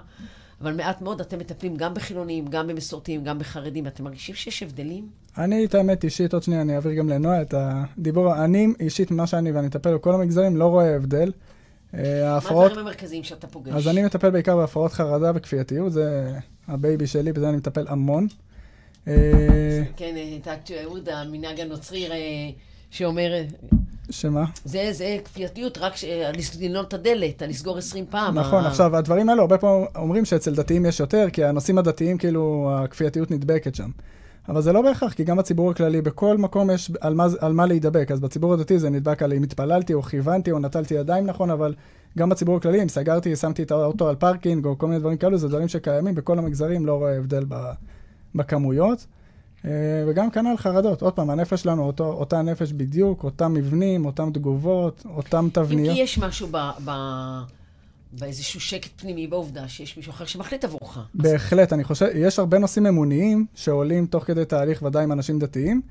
אבל מעט מאוד אתם מטפלים גם בחילונים, גם במסורתיים, גם בחרדים. אתם מרגישים שיש הבדלים? אני, את האמת, אישית, עוד שנייה אני אעביר גם לנועה את הדיבור. אני, אישית, מה שאני ואני מטפל בכל המגזרים, לא רואה הבדל. אה, מה ההפרעות, הדברים המרכזיים שאתה פוגש? אז אני מטפל בעיקר בהפרעות חרדה וכפייתיות, זה ה baby שלי, בזה אני מטפל המון. אה, כן, את התיעוד, המנהג הנוצרי אה, שאומר, אה, שמה? זה, זה כפייתיות, רק ש- לנעול את הדלת, לסגור 20 פעם. נכון, ה- עכשיו, הדברים האלו, הרבה פעמים אומרים שאצל דתיים יש יותר, כי הנושאים הדתיים, כאילו, הכפייתיות נדבקת שם. אבל זה לא בהכרח, כי גם בציבור הכללי, בכל מקום יש על מה, על מה להידבק. אז בציבור הדתי זה נדבק על אם התפללתי, או כיוונתי, או נטלתי ידיים נכון, אבל גם בציבור הכללי, אם סגרתי, שמתי את האוטו על parking, או כל מיני דברים כאלו, זה דברים שקיימים בכל המגזרים, לא רואה הבדל ב, בכמויות. אה, וגם כנ"ל חרדות. עוד פעם, הנפש שלנו, אותו, אותה נפש בדיוק, אותם מבנים, אותם תגובות, אותם אם תבניות. כי יש משהו ב... ב... באיזשהו שקט פנימי בעובדה שיש מישהו אחר שמחליט עבורך. בהחלט, אני חושב, יש הרבה נושאים אמוניים שעולים תוך כדי תהליך, ודאי עם אנשים דתיים,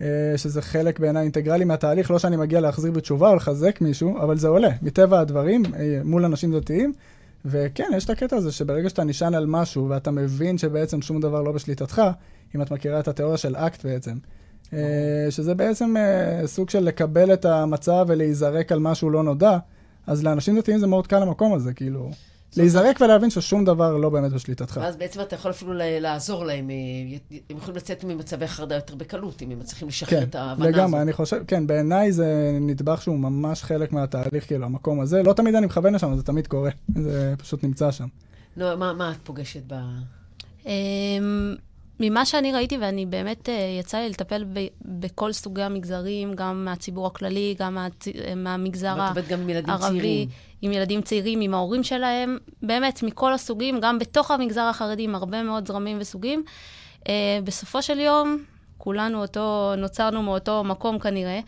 אה, שזה חלק בעיניי אינטגרלי מהתהליך, לא שאני מגיע להחזיר בתשובה או לחזק מישהו, אבל זה עולה, מטבע הדברים, אה, מול אנשים דתיים. וכן, יש את הקטע הזה שברגע שאתה נשען על משהו ואתה מבין שבעצם שום דבר לא בשליטתך, אם את מכירה את התיאוריה של אקט בעצם, אה, שזה בעצם אה, סוג של לקבל את המצב ולהיזרק על משהו לא נודע, אז לאנשים דתיים זה מאוד קל המקום הזה, כאילו, להיזרק ולהבין ששום דבר לא באמת בשליטתך. ואז בעצם אתה יכול אפילו לעזור להם, אה, הם יכולים לצאת ממצבי חרדה יותר בקלות, אם הם מצליחים לשחרר כן, את ההבנה הזאת. לגמרי, אני חושב, כן, בעיניי זה נדבך שהוא ממש חלק מהתהליך, כאילו, המקום הזה. לא תמיד אני מכוון לשם, זה תמיד קורה. זה פשוט נמצא שם. נו, מה, מה את פוגשת ב... ממה שאני ראיתי, ואני באמת, אה, יצא לי לטפל ב- בכל סוגי המגזרים, גם מהציבור הכללי, גם מהצ... מהמגזר עם ילדים הערבי. עם ילדים צעירים, עם ההורים שלהם, באמת, מכל הסוגים, גם בתוך המגזר החרדי, עם הרבה מאוד זרמים וסוגים. אה, בסופו של יום, כולנו אותו, נוצרנו מאותו מקום כנראה, אה,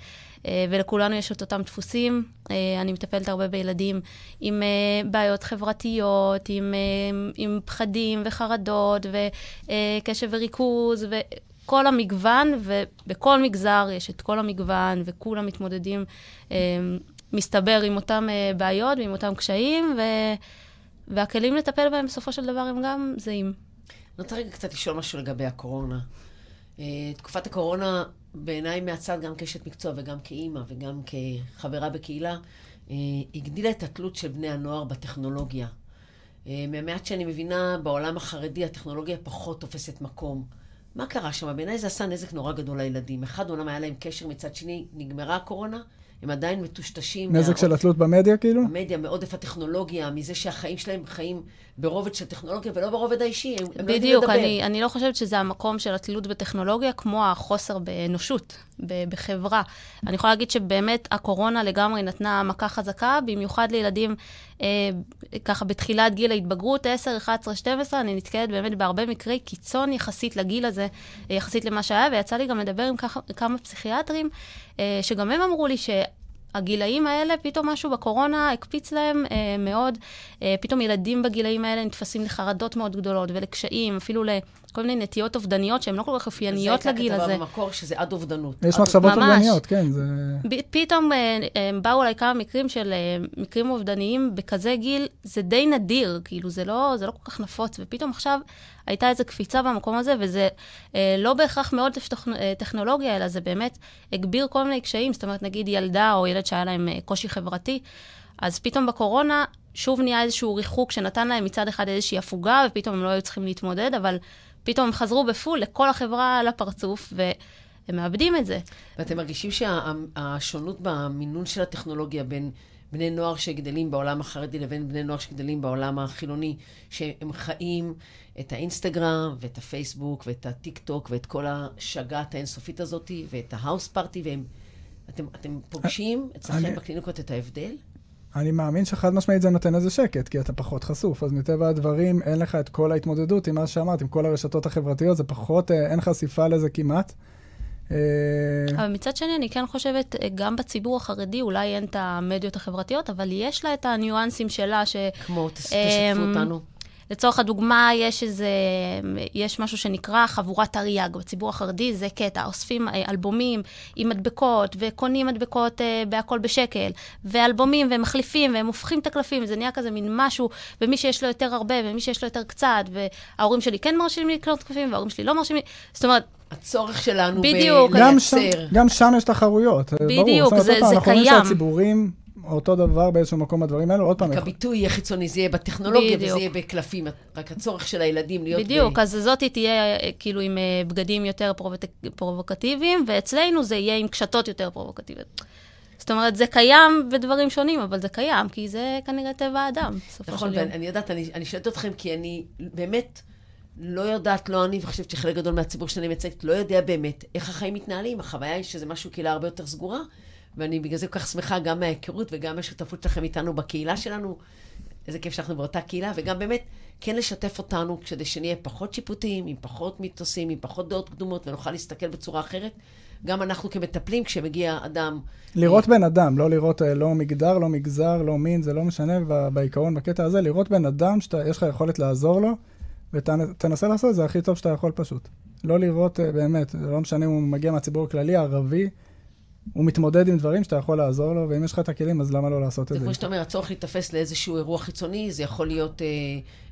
ולכולנו יש את אותם דפוסים. אה, אני מטפלת הרבה בילדים עם אה, בעיות חברתיות, עם, אה, עם פחדים וחרדות, וקשב וריכוז, וכל המגוון, ובכל מגזר יש את כל המגוון, וכולם מתמודדים, אה, מסתבר, עם אותם אה, בעיות ועם אותם קשיים, ו... והכלים לטפל בהם בסופו של דבר הם גם זהים. אני רוצה רגע קצת לשאול משהו לגבי הקורונה. אה, תקופת הקורונה, בעיניי מהצד, גם כאשת מקצוע וגם כאימא וגם כחברה בקהילה, אה, הגדילה את התלות של בני הנוער בטכנולוגיה. אה, מהמעט שאני מבינה, בעולם החרדי הטכנולוגיה פחות תופסת מקום. מה קרה שם? בעיניי זה עשה נזק נורא גדול לילדים. אחד, אומנם היה להם קשר, מצד שני, נגמרה הקורונה, הם עדיין מטושטשים. נזק של התלות במדיה, כאילו? המדיה, מעודף הטכנולוגיה, מזה שהחיים שלהם חיים ברובד של טכנולוגיה ולא ברובד האישי, הם, הם לא יודעים בדיוק, לדבר. אני, אני לא חושבת שזה המקום של התלות בטכנולוגיה, כמו החוסר באנושות, ב- בחברה. אני יכולה להגיד שבאמת הקורונה לגמרי נתנה מכה חזקה, במיוחד לילדים אה, ככה בתחילת גיל ההתבגרות, 10, 11, 12, אני נתקלת באמת בהרבה מקרי קיצון יחסית לגיל הזה, אה, יחסית למה שהיה, ויצא לי גם לדבר עם ככה, כמה פסיכיאטרים, שגם הם אמרו לי ש... הגילאים האלה, פתאום משהו בקורונה הקפיץ להם אה, מאוד. אה, פתאום ילדים בגילאים האלה נתפסים לחרדות מאוד גדולות ולקשיים, אפילו לכל מיני נטיות אובדניות שהן לא כל כך אופייניות זה לגיל הייתה הזה. כתבה במקור שזה עד אובדנות. יש מחשבות. אובדניות, כן, זה... ב- פתאום אה, אה, באו אליי כמה מקרים של אה, מקרים אובדניים בכזה גיל, זה די נדיר, כאילו זה לא, זה לא כל כך נפוץ, ופתאום עכשיו הייתה איזו קפיצה במקום הזה, וזה אה, לא בהכרח מאוד אה, טכנולוגיה, אלא זה באמת הגביר כל מיני קשיים, זאת אומרת, נגיד ילדה או ילד שהיה להם אה, קושי חברתי, אז פתאום בקורונה שוב נהיה איזשהו ריחוק שנתן להם מצד אחד איזושהי הפוגה, ופתאום הם לא היו צריכים להתמודד, אבל פתאום הם חזרו בפול לכל החברה על הפרצוף, והם מאבדים את זה. ואתם מרגישים שהשונות במינון של הטכנולוגיה בין בני נוער שגדלים בעולם החרדי לבין בני נוער שגדלים בעולם החילוני, שהם חיים את האינסטגרם ואת הפייסבוק ואת הטיק טוק ואת כל השגעת האינסופית הזאת ואת ההאוס פארטי, והם... אתם, אתם פוגשים אצלכם אני- בקליניקות את ההבדל? אני מאמין שחד משמעית זה נותן איזה שקט, כי אתה פחות חשוף, אז מטבע הדברים אין לך את כל ההתמודדות עם מה שאמרת, עם כל הרשתות החברתיות, זה פחות, אה, אין חשיפה לזה כמעט. אה, אבל מצד שני, אני כן חושבת, אה, גם בציבור החרדי, אולי אין את המדיות החברתיות, אבל יש לה את הניואנסים שלה, ש... כמו, תס- תשתפו אותנו. לצורך הדוגמה, יש איזה, יש משהו שנקרא חבורת תרי"ג. בציבור החרדי זה קטע, אוספים אה, אלבומים עם מדבקות, וקונים מדבקות אה, בהכל בשקל, ואלבומים, והם מחליפים, והם הופכים את הקלפים, וזה נהיה כזה מין משהו, ומי שיש לו יותר הרבה, ומי שיש לו יותר קצת, וההורים שלי כן מרשים לי לקנות קלפים, וההורים שלי לא מרשים לי, זאת אומרת, הצורך שלנו בדיוק. גם שם, בלייצר. גם שם יש תחרויות. ברור. בדיוק, זאת אומרת, זה- עוד פעם, זה אנחנו רואים קיים. שהציבורים אותו דבר באיזשהו מקום בדברים האלו. עוד פעם, יכול- הביטוי יהיה חיצוני, זה יהיה בטכנולוגיה בדיוק. וזה יהיה בקלפים. רק הצורך של הילדים להיות... בדיוק, ב... אז זאתי תהיה כאילו עם אה, בגדים יותר פרובוק- פרובוקטיביים, ואצלנו זה יהיה עם קשתות יותר פרובוקטיביות. זאת אומרת, זה קיים בדברים שונים, אבל זה קיים, כי זה כנראה טבע האדם, בסופו נכון, של יום. ואני יודעת, אני, אני שואלת אתכם כי אני באמת לא יודעת, לא אני, וחושבת שחלק גדול מהציבור שאני מייצגת לא יודע באמת איך החיים מתנהלים. החוויה היא שזה משהו קהילה הרבה יותר סגורה, ואני בגלל זה כל כך שמחה גם מההיכרות וגם מהשותפות שלכם איתנו בקהילה שלנו. איזה כיף שאנחנו באותה קהילה, וגם באמת כן לשתף אותנו כדי שנהיה פחות שיפוטיים, עם פחות מיתוסים, עם פחות דעות קדומות, ונוכל להסתכל בצורה אחרת. גם אנחנו כמטפלים, כשמגיע אדם... לראות בן אדם, לא לראות אה, לא מגדר, לא מגזר, לא מין, זה לא משנה בעיקרון, בקטע הזה, לראות בן אדם שיש לך יכולת לעזור לו, ותנסה לעשות את זה הכי טוב שאתה יכול פשוט. לא לראות, אה, באמת, זה לא משנה אם הוא מגיע מהציבור הכללי, הערבי, הוא מתמודד עם דברים שאתה יכול לעזור לו, ואם יש לך את הכלים, אז למה לא לעשות זה את זה? כמו שאתה אומר, הצורך להיתפס לאיזשהו אירוע חיצוני, זה יכול להיות אה,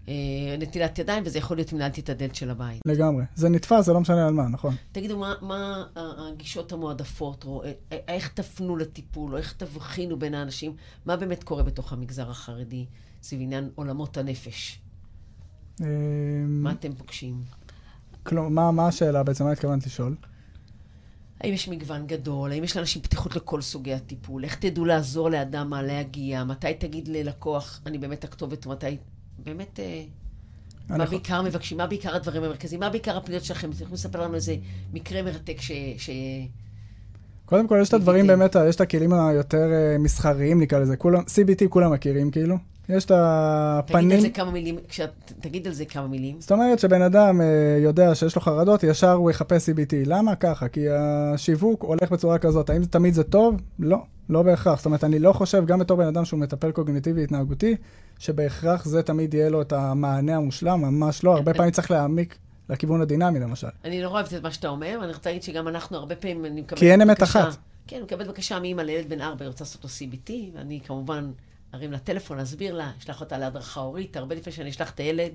אה, נטילת ידיים, וזה יכול להיות אם נעלתי את הדלת של הבית. לגמרי. זה נתפס, זה לא משנה על מה, נכון. תגידו, מה, מה הגישות המועדפות, או אה, איך תפנו לטיפול, או איך תבחינו בין האנשים, מה באמת קורה בתוך המגזר החרדי? סביב עניין עולמות הנפש? אה, מה אתם פוגשים? כלומר, מה- מה השאלה בעצם? מה התכוונת לשאול? האם יש מגוון גדול? האם יש לאנשים פתיחות לכל סוגי הטיפול? איך תדעו לעזור לאדם מה להגיע? מתי תגיד ללקוח, אני באמת הכתובת, ומתי... באמת, אה, מה אנחנו- בעיקר מבקשים? מה בעיקר הדברים המרכזיים? מה בעיקר הפניות שלכם? אתם יכולים לספר לנו איזה מקרה מרתק ש... ש... קודם כל, יש את הדברים. באמת, יש את הכלים היותר אה, מסחריים, נקרא לזה. כולם, CBT כולם מכירים, כאילו. יש את תגיד הפנים... על זה כמה מילים, כשאת... תגיד על זה כמה מילים. זאת אומרת שבן אדם אה, יודע שיש לו חרדות, ישר הוא יחפש CBT. למה? ככה, כי השיווק הולך בצורה כזאת. האם תמיד זה טוב? לא, לא בהכרח. זאת אומרת, אני לא חושב, גם בתור בן אדם שהוא מטפל קוגניטיבי התנהגותי, שבהכרח זה תמיד יהיה לו את המענה המושלם, ממש לא. הרבה פעמים צריך להעמיק לכיוון הדינמי, למשל. אני נורא אוהבת את מה שאתה אומר, ואני רוצה להגיד שגם אנחנו, הרבה פעמים אני מקבלת כי אין אמת בקשה- אחת. כן, אני מקבלת בקשה מאמא לילד בן ארבע, רוצה לעשות לו CBT, ואני כמובן ארים לה טלפון, אסביר לה, אשלח אותה להדרכה הורית, הרבה לפני שאני אשלח את הילד.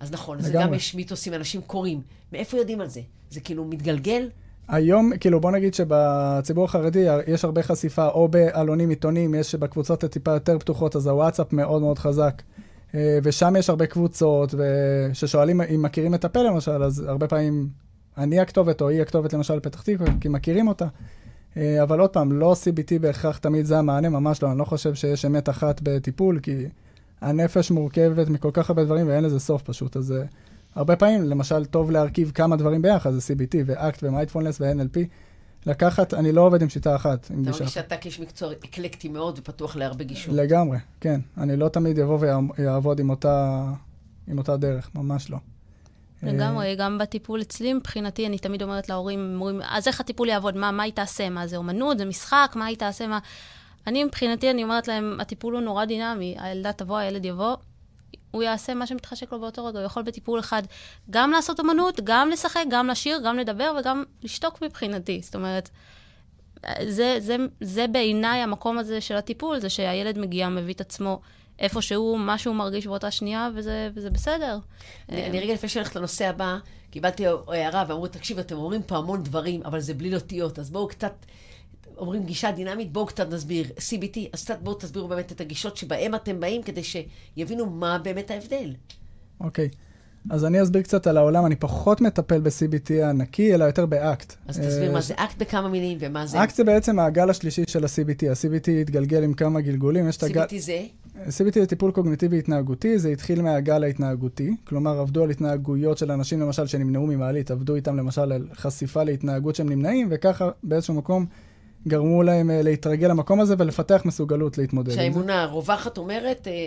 אז נכון, זה. גם יש מיתוסים, אנשים קוראים. מאיפה יודעים על זה? זה כאילו מתגלגל? היום, כאילו, בוא נגיד שבציבור החרדי יש הרבה חשיפה, או בעלונים עיתונים, יש בקבוצות הטיפה יותר פתוחות, אז הוואטסאפ מאוד מאוד חזק. אה, ושם יש הרבה קבוצות, וכששואלים אם מכירים את הפה למשל, אז הרבה פעמים אני הכתובת, או היא הכתובת למשל בפתח תקווה, כי מכירים אותה. אה, אבל עוד פעם, לא CBT בהכרח תמיד זה המענה, ממש לא. אני לא חושב שיש אמת אחת בטיפול, כי הנפש מורכבת מכל כך הרבה דברים ואין לזה סוף פשוט. אז אה, הרבה פעמים, למשל, טוב להרכיב כמה דברים ביחד, זה CBT ואקט ומייטפולנס ו-NLP. לקחת, אני לא עובד עם שיטה אחת, אתה. מרגיש שאתה כאיש מקצוע אקלקטי מאוד ופתוח להרבה גישות. לגמרי, כן. אני לא תמיד אבוא ויעבוד עם אותה, עם אותה דרך, ממש לא. לגמרי, גם בטיפול אצלי, מבחינתי, אני תמיד אומרת להורים, הם אומרים, אז איך הטיפול יעבוד? מה, מה היא תעשה? מה, זה אומנות? זה משחק? מה היא תעשה? מה... אני, מבחינתי, אני אומרת להם, הטיפול הוא נורא דינמי. הילדה תבוא, הילד יבוא, הוא יעשה מה שמתחשק לו באותו רגע. הוא יכול בטיפול אחד גם לעשות אומנות, גם לשחק, גם לשיר, גם לדבר וגם לשתוק מבחינתי. זאת אומרת, זה, זה, זה בעיניי המקום הזה של הטיפול, זה שהילד מגיע, מביא את עצמו איפה שהוא, מה שהוא מרגיש באותה שנייה, וזה, וזה בסדר. אני אני רגע לפני שאני הולכת לנושא הבא, קיבלתי הערה ואמרו, תקשיב, אתם אומרים פה המון דברים, אבל זה בלי אותיות, אז בואו קצת, אומרים גישה דינמית, בואו קצת נסביר. CBT, אז קצת בואו תסבירו באמת את הגישות שבהם אתם באים, כדי שיבינו מה באמת ההבדל. אוקיי. אז אני אסביר קצת על העולם, אני פחות מטפל ב-CBT הנקי, אלא יותר באקט. אז תסביר אה, מה זה אקט בכמה מילים, ומה זה... אקט זה בעצם הגל השלישי של ה-CBT. ה-CBT התגלגל עם כמה גלגולים, יש את הגל... CBT זה? CBT זה טיפול קוגניטיבי התנהגותי, זה התחיל מהגל ההתנהגותי, כלומר עבדו על התנהגויות של אנשים למשל שנמנעו ממעלית, עבדו איתם למשל על חשיפה להתנהגות שהם נמנעים, וככה באיזשהו מקום גרמו להם אה, להתרגל למקום הזה ולפתח מסוגלות להתמודד עם זה. שהאמונה הרווחת אומרת, אה, אה,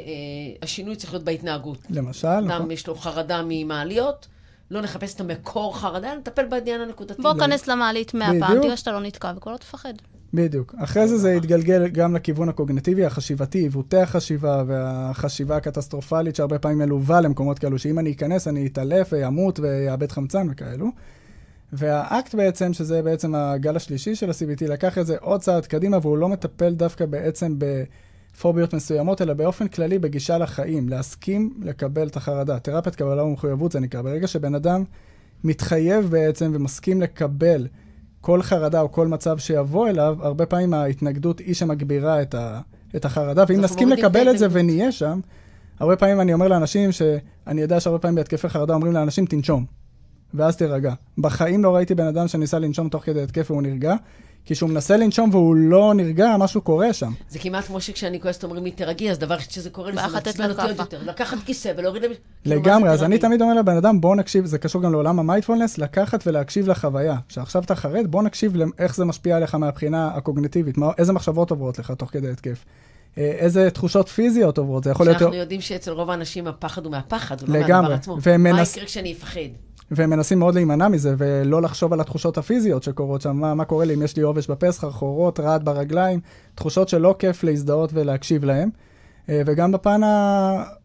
השינוי צריך להיות בהתנהגות. למשל, אדם נכון. יש לו חרדה ממעליות, לא נחפש את המקור חרדה, נטפל בעניין הנקודתי. בוא כנס למעלית מאה פעם, בדיוק. תראה שאתה לא נתקע וכל לא תפחד. בדיוק. אחרי זה זה התגלגל גם לכיוון הקוגניטיבי, החשיבתי, עיוותי החשיבה והחשיבה הקטסטרופלית שהרבה פעמים מלווה למקומות כאלו, שאם אני אכנס אני אתעלף וימות ויאבד חמצן וכאלו. והאקט בעצם, שזה בעצם הגל השלישי של ה-CBT, לקח את זה עוד צעד קדימה, והוא לא מטפל דווקא בעצם בפוביות מסוימות, אלא באופן כללי בגישה לחיים, להסכים לקבל את החרדה. תרפיית קבלה ומחויבות זה נקרא. ברגע שבן אדם מתחייב בעצם ומסכים לקבל כל חרדה או כל מצב שיבוא אליו, הרבה פעמים ההתנגדות היא שמגבירה את, ה, את החרדה, ואם נסכים לקבל את זה. ונהיה שם, הרבה פעמים אני אומר לאנשים שאני יודע שהרבה פעמים בהתקפי חרדה אומרים לאנשים, תנשום, ואז תירגע. בחיים לא ראיתי בן אדם שניסה לנשום תוך כדי התקף והוא נרגע, כי כשהוא מנסה לנשום והוא לא נרגע, משהו קורה שם. זה כמעט כמו שכשאני כועסת אומרים לי, תרגעי, אז דבר שזה קורה לי, זה מעצבן אותי עוד. יותר. לקחת כיסא ולהוריד לב... כאילו, לגמרי, אז אני? תמיד אומר לבן אדם, בוא נקשיב, זה קשור גם לעולם המייטפולנס, לקחת ולהקשיב לחוויה. שעכשיו אתה חרד, בוא נקשיב לאיך זה משפיע עליך מהבחינה הקוגניטיבית, מה, איזה מחשבות עוברות לך תוך כדי התקף. אה, איזה תחושות פיזיות עוברות, זה יכול להיות... שאנחנו יודעים שאצל רוב האנשים הפחד הוא מהפחד, הוא לא. מהדבר עצמו. מה יקרה כשאני אפחד? והם מנסים מאוד להימנע מזה, ולא לחשוב על התחושות הפיזיות שקורות שם, מה, מה קורה לי אם יש לי עובש בפסח, חורות, רעד ברגליים, תחושות שלא כיף להזדהות ולהקשיב להם. אה, וגם בפן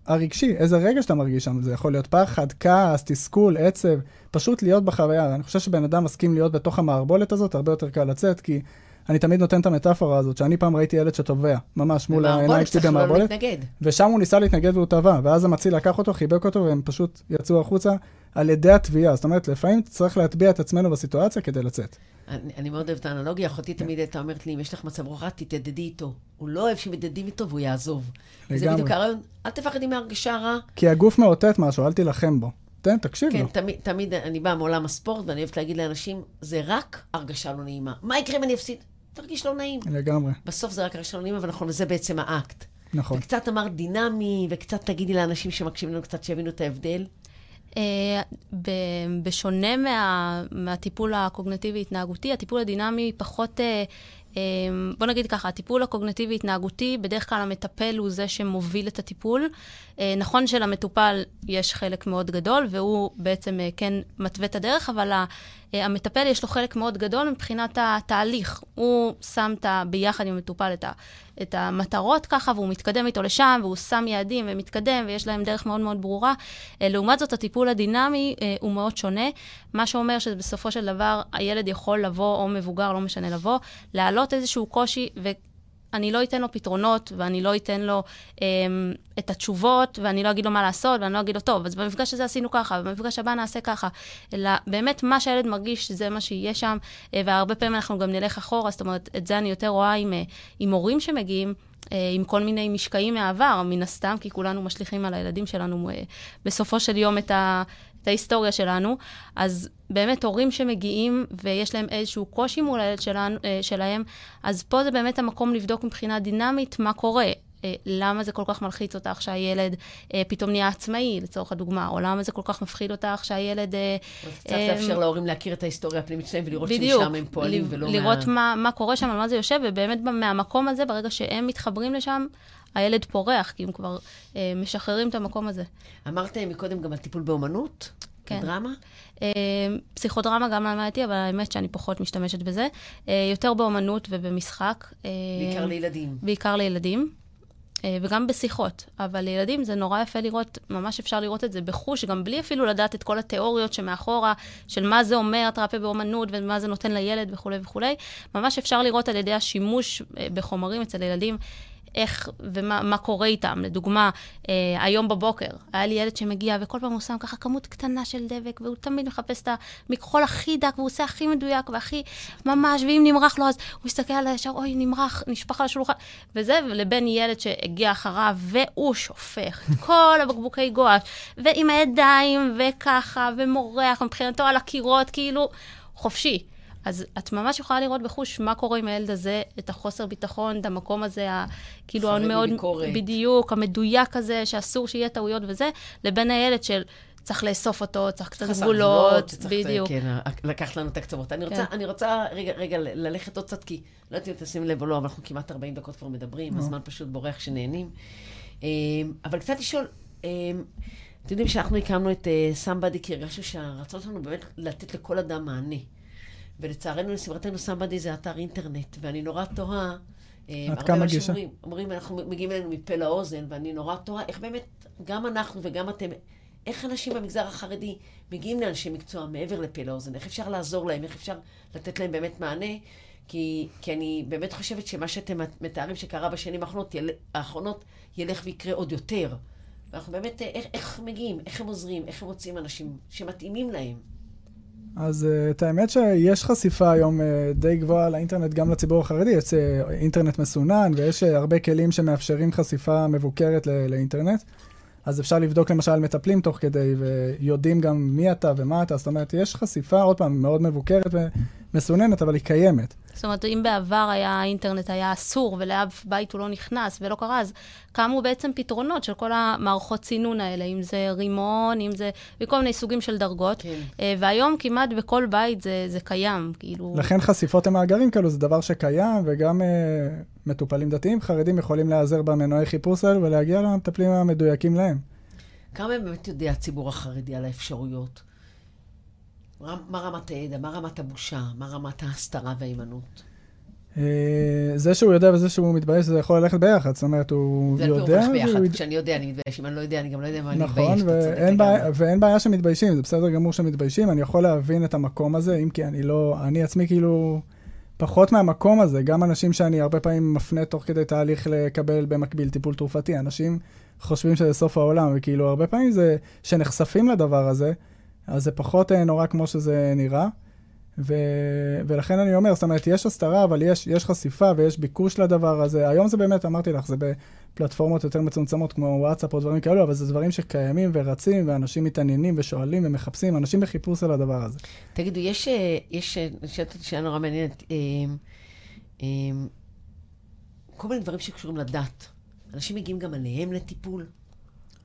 הרגשי, איזה רגע שאתה מרגיש שם, זה יכול להיות פחד, כעס, תסכול, עצב, פשוט להיות בחוויה. אני חושב שבן אדם מסכים להיות בתוך המערבולת הזאת, הרבה יותר קל לצאת, כי אני תמיד נותן את המטאפורה הזאת, שאני פעם ראיתי ילד שטובע, ממש מול העיניים שלי במערבולת. ושם הוא ניסה להתנגד והוא טבע, ואז המציל לקח אותו, חיבק אותו, והם פשוט יצאו החוצה על ידי התביעה. זאת אומרת, לפעמים צריך להטביע את עצמנו בסיטואציה כדי לצאת. אני, אני מאוד אוהבת את האנלוגיה, אחותי תמיד הייתה אומרת לי, אם יש לך מצב רוח רע, תתיידדי איתו. הוא לא אוהב שמתיידדים איתו והוא יעזוב. וזה לגמרי. בדיוק הרעיון, אל תפחדי מהרגשה רע. כי הגוף מאותת משהו, אל תילחם בו. תן, תקשיב כן, לו. תמיד, תמיד אני באה מעולם הספורט, ואני אוהבת להגיד לאנשים, זה רק הרגשה לא נעימה. מה יקרה אם אני אפסיד? תרגיש לא נעים. לגמרי, בסוף זה רק הרגשה לא נעימה, ואנחנו, וזה בעצם האקט. נכון. וקצת אמרת דינמי, וקצת תגידי לאנשים שמקשיבים לנו קצת שיבינו את ההבדל. אה, בשונה מה, מהטיפול הקוגנטיבי-התנהגותי, הטיפול הדינמי פחות... אה, אה, בוא נגיד ככה, הטיפול הקוגנטיבי-התנהגותי, בדרך כלל המטפל הוא זה שמוביל את הטיפול. נכון שלמטופל יש חלק מאוד גדול, והוא בעצם כן מתווה את הדרך, אבל המטפל יש לו חלק מאוד גדול מבחינת התהליך. הוא שם את ה- ביחד עם המטופל את, ה, את המטרות ככה, והוא מתקדם איתו לשם, והוא שם יעדים ומתקדם, ויש להם דרך מאוד מאוד ברורה. אה, לעומת זאת, הטיפול הדינמי אה, הוא מאוד שונה, מה שאומר שבסופו של דבר הילד יכול לבוא, או מבוגר, לא משנה לבוא, להעלות איזשהו קושי, ואני לא אתן לו פתרונות, ואני לא אתן לו אה, את התשובות, ואני לא אגיד לו מה לעשות, ואני לא אגיד לו, טוב, אז במפגש הזה עשינו ככה, במפגש הבא נעשה ככה. אלא באמת, מה שהילד מרגיש, זה מה שיהיה שם, אה, והרבה פעמים אנחנו גם נלך אחורה, זאת אומרת, את זה אני יותר רואה עם, אה, עם הורים שמגיעים. אה, עם כל מיני משקעים מהעבר, מן הסתם, כי כולנו משליכים על הילדים שלנו בסופו של יום את, ה, את ההיסטוריה שלנו. אז באמת, הורים שמגיעים ויש להם איזשהו קושי מול הילד שלנו, אה, שלהם, אז פה זה באמת המקום לבדוק מבחינה דינמית מה קורה. אה, למה זה כל כך מלחיץ אותך שהילד אה, פתאום נהיה עצמאי, לצורך הדוגמה, או למה זה כל כך מפחיד אותך שהילד... אה, קצת לאפשר להורים להכיר את ההיסטוריה הפנימית שלהם ולראות בדיוק, שמשם הם פועלים ל- ולא לראות מה... מה, מה קורה שם, על מה זה יושב, ובאמת מהמקום הזה, ברגע שהם מתחברים לשם, הילד פורח, כי הם כבר אה, משחררים את המקום הזה. אמרת מקודם גם על טיפול באומנות? כן. דרמה? אה, פסיכודרמה גם למדתי, אבל האמת שאני פחות משתמשת בזה. אה, יותר באומנות ובמשחק. אה, בעיקר לילדים. בעיקר לילדים. אה, וגם בשיחות. אבל לילדים זה נורא יפה לראות, ממש אפשר לראות את זה בחוש, גם בלי אפילו לדעת את כל התיאוריות שמאחורה, של מה זה אומר תרפיה באומנות ומה זה נותן לילד וכולי וכולי. ממש אפשר לראות על ידי השימוש אה, בחומרים אצל ילדים. איך ומה מה קורה איתם. לדוגמה, אה, היום בבוקר, היה לי ילד שמגיע וכל פעם הוא שם ככה כמות קטנה של דבק, והוא תמיד מחפש את המכחול הכי דק, והוא עושה הכי מדויק והכי ממש, ואם נמרח לו, אז הוא יסתכל על הישר, אוי, נמרח, נשפך על השולחן. וזה, לבין ילד שהגיע אחריו, והוא שופך את כל הבקבוקי גואש, ועם הידיים, וככה, ומורח, מבחינתו על הקירות, כאילו, חופשי. אז את ממש יכולה לראות בחוש מה קורה עם הילד הזה, את החוסר ביטחון, את המקום הזה, ה- כאילו המאוד, מביקורת. בדיוק, המדויק הזה, שאסור שיהיה טעויות וזה, לבין הילד של צריך לאסוף אותו, צריך קצת גבולות, בדיוק. כן, לקח לנו את הקצוות. אני רוצה, כן. אני רוצה רגע, רגע ללכת עוד קצת, כי לא יודעת אם תשים לב או לא, אבל אנחנו כמעט 40 דקות כבר מדברים, הזמן פשוט בורח שנהנים. אמ, אבל קצת לשאול, אמ, אתם יודעים שאנחנו הקמנו את סמבדי כי הרגשנו שהרצון שלנו באמת לתת לכל אדם מענה. ולצערנו, לשמחתנו, סמבדי זה אתר אינטרנט, ואני נורא תוהה, אמ, עד כמה גישה? אומרים, אומרים, אנחנו מגיעים אלינו מפה לאוזן, ואני נורא תוהה איך באמת, גם אנחנו וגם אתם, איך אנשים במגזר החרדי מגיעים לאנשי מקצוע מעבר לפה לאוזן? איך אפשר לעזור להם? איך אפשר לתת להם באמת מענה? כי, כי אני באמת חושבת שמה שאתם מתארים שקרה בשנים האחרונות, יל, האחרונות ילך ויקרה עוד יותר. ואנחנו באמת, איך, איך מגיעים? איך הם עוזרים? איך הם מוצאים אנשים שמתאימים להם? אז uh, את האמת שיש חשיפה היום uh, די גבוהה לאינטרנט גם לציבור החרדי, יש uh, אינטרנט מסונן ויש הרבה כלים שמאפשרים חשיפה מבוקרת לאינטרנט. אז אפשר לבדוק למשל מטפלים תוך כדי, ויודעים גם מי אתה ומה אתה, זאת אומרת, יש חשיפה, עוד פעם, מאוד מבוקרת ומסוננת, אבל היא קיימת. זאת אומרת, אם בעבר היה, האינטרנט היה אסור ולאף בית הוא לא נכנס ולא קרה, אז קמו בעצם פתרונות של כל המערכות צינון האלה, אם זה רימון, אם זה... וכל מיני סוגים של דרגות. כן. אה, והיום כמעט בכל בית זה, זה קיים, כאילו... לכן חשיפות למאגרים כאלו זה דבר שקיים, וגם uh, מטופלים דתיים חרדים יכולים להיעזר במנועי חיפוש האלו ולהגיע למטפלים המדויקים להם. כמה באמת יודע הציבור החרדי על האפשרויות? מה, רמת הידע? מה רמת הבושה? מה רמת ההסתרה וההימנעות? Uh, זה שהוא יודע וזה שהוא מתבייש, זה יכול ללכת ביחד. זאת אומרת, הוא יודע... זה הולך ביחד. כשאני יודע, אני מתבייש. אם אני לא יודע, אני גם לא יודע מה אני נכון, מתבייש. בעיה, ואין בעיה שמתביישים, זה בסדר גמור שמתביישים, אני יכול להבין את המקום הזה, אם כי אני לא, אני עצמי כאילו פחות מהמקום הזה, גם אנשים שאני הרבה פעמים מפנה תוך כדי תהליך לקבל במקביל טיפול תרופתי, אנשים חושבים שזה סוף העולם, וכאילו הרבה פעמים זה, שנחשפים לדבר הזה, אז זה פחות אה, נורא כמו שזה נראה. ו... ולכן אני אומר, זאת אומרת, יש הסתרה, אבל יש, יש חשיפה ויש ביקוש לדבר הזה. היום זה באמת, אמרתי לך, זה בפלטפורמות יותר מצומצמות כמו וואטסאפ או דברים כאלו, אבל זה דברים שקיימים ורצים, ואנשים מתעניינים ושואלים ומחפשים, אנשים בחיפוש על הדבר הזה. תגידו, יש, אה, יש, אה, אותי שאלה נורא מעניינת, כל מיני דברים שקשורים לדת. אנשים מגיעים גם עליהם לטיפול.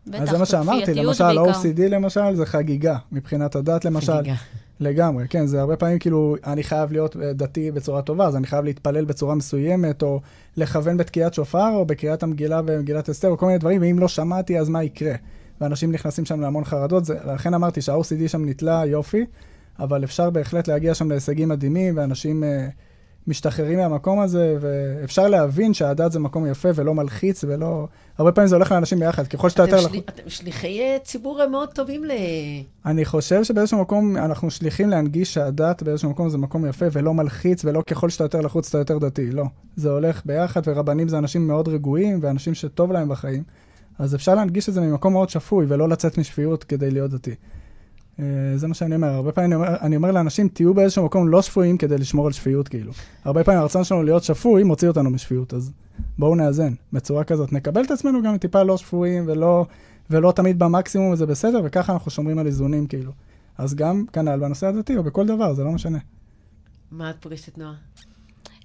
בטח, אז זה מה שאמרתי, למשל, בעיקר. OCD למשל, זה חגיגה, מבחינת הדת למשל. חגיגה. לגמרי, כן, זה הרבה פעמים כאילו, אני חייב להיות אה, דתי בצורה טובה, אז אני חייב להתפלל בצורה מסוימת, או לכוון בתקיעת שופר, או בקריאת המגילה במגילת אסתר, או כל מיני דברים, ואם לא שמעתי, אז מה יקרה? ואנשים נכנסים שם להמון חרדות, זה, לכן אמרתי שה-OCD שם נתלה יופי, אבל אפשר בהחלט להגיע שם להישגים מדהימים, ואנשים אה, משתחררים מהמקום הזה, ואפשר להבין שהדת זה מקום יפה ולא מלחיץ, ולא... הרבה פעמים זה הולך לאנשים ביחד, ככל שאתה יותר... שלי, אתם שליחי אה, ציבור מאוד טובים ל... אני חושב שבאיזשהו מקום אנחנו שליחים להנגיש שהדת באיזשהו מקום זה מקום יפה ולא מלחיץ, ולא ככל שאתה יותר לחוץ אתה יותר דתי, לא. זה הולך ביחד, ורבנים זה אנשים מאוד רגועים, ואנשים שטוב להם בחיים. אז אפשר להנגיש את זה ממקום מאוד שפוי, ולא לצאת משפיות כדי להיות דתי. אה, זה מה שאני אומר. הרבה פעמים אני אומר, אני אומר לאנשים, תהיו באיזשהו מקום לא שפויים כדי לשמור על שפיות, כאילו. הרבה פעמים הרצון שלנו להיות שפוי מוציא אותנו משפיות, אז בואו נאזן בצורה כזאת. נקבל את עצמנו גם טיפה לא שפויים ולא, ולא תמיד במקסימום, וזה בסדר, וככה אנחנו שומרים על איזונים, כאילו. אז גם כנ"ל בנושא הדתי, או בכל דבר, זה לא משנה. מה את פוגשת נועה?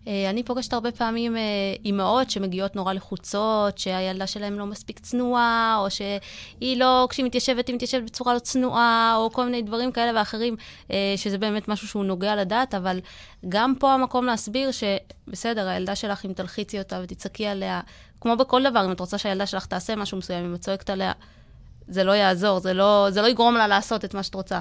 אה, אני פוגשת הרבה פעמים אה, אימהות שמגיעות נורא לחוצות, שהילדה שלהם לא מספיק צנועה, או שהיא לא, כשהיא מתיישבת, היא מתיישבת בצורה לא צנועה, או כל מיני דברים כאלה ואחרים, אה, שזה באמת משהו שהוא נוגע לדעת, אבל גם פה המקום להסביר שבסדר, הילדה שלך, אם תלחיצי אותה ותצעקי עליה, כמו בכל דבר, אם את רוצה שהילדה שלך תעשה משהו מסוים, אם את צועקת עליה, זה לא יעזור, זה לא, זה לא יגרום לה לעשות את מה שאת רוצה.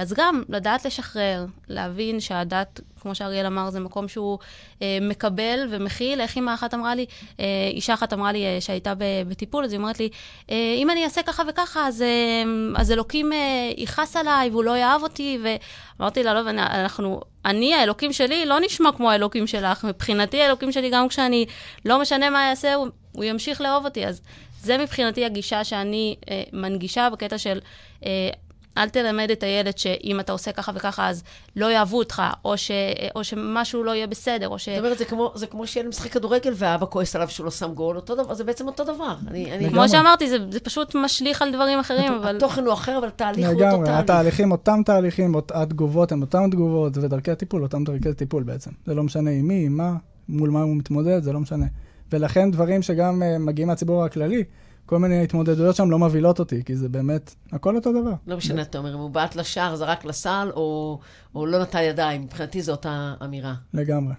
אז גם לדעת לשחרר, להבין שהדת, כמו שאריאל אמר, זה מקום שהוא אה, מקבל ומכיל. איך אימא אחת אמרה לי, אה, אישה אחת אמרה לי אה, שהייתה בטיפול, אז היא אומרת לי, אה, אם אני אעשה ככה וככה, אז, אה, אז אלוקים אה, יכעס עליי והוא לא יאהב אותי. ואמרתי לה, לא, אנחנו, אני, האלוקים שלי, לא נשמע כמו האלוקים שלך. מבחינתי, האלוקים שלי, גם כשאני לא משנה מה יעשה, הוא, הוא ימשיך לאהוב אותי. אז זה מבחינתי הגישה שאני אה, מנגישה בקטע של... אה, אל תלמד את הילד שאם אתה עושה ככה וככה, אז לא יאהבו אותך, או, ש, או שמשהו לא יהיה בסדר, או ש... זאת אומרת, זה כמו, זה כמו שילד משחק כדורגל ואבא כועס עליו שהוא לא שם גול, אותו דבר, זה בעצם אותו דבר. אני, אני... כמו שאמרתי, זה, זה פשוט משליך על דברים אחרים, אבל... התוכן הוא אחר, אבל התהליך הוא אותו לגמרי, תהליך. התהליכים אותם תהליכים, אות- התגובות הן אותן תגובות, ודרכי הטיפול אותם דרכי טיפול בעצם. זה לא משנה עם מי, עם מה, מול מה הוא מתמודד, זה לא משנה. ולכן דברים שגם uh, מגיעים מהציבור הכללי, כל מיני התמודדויות שם לא מבהילות אותי, כי זה באמת, הכל אותו דבר. לא משנה, אתה אומר, אם הוא בעט לשער, זרק לסל, או, או לא נטל ידיים. מבחינתי זו אותה אמירה. לגמרי.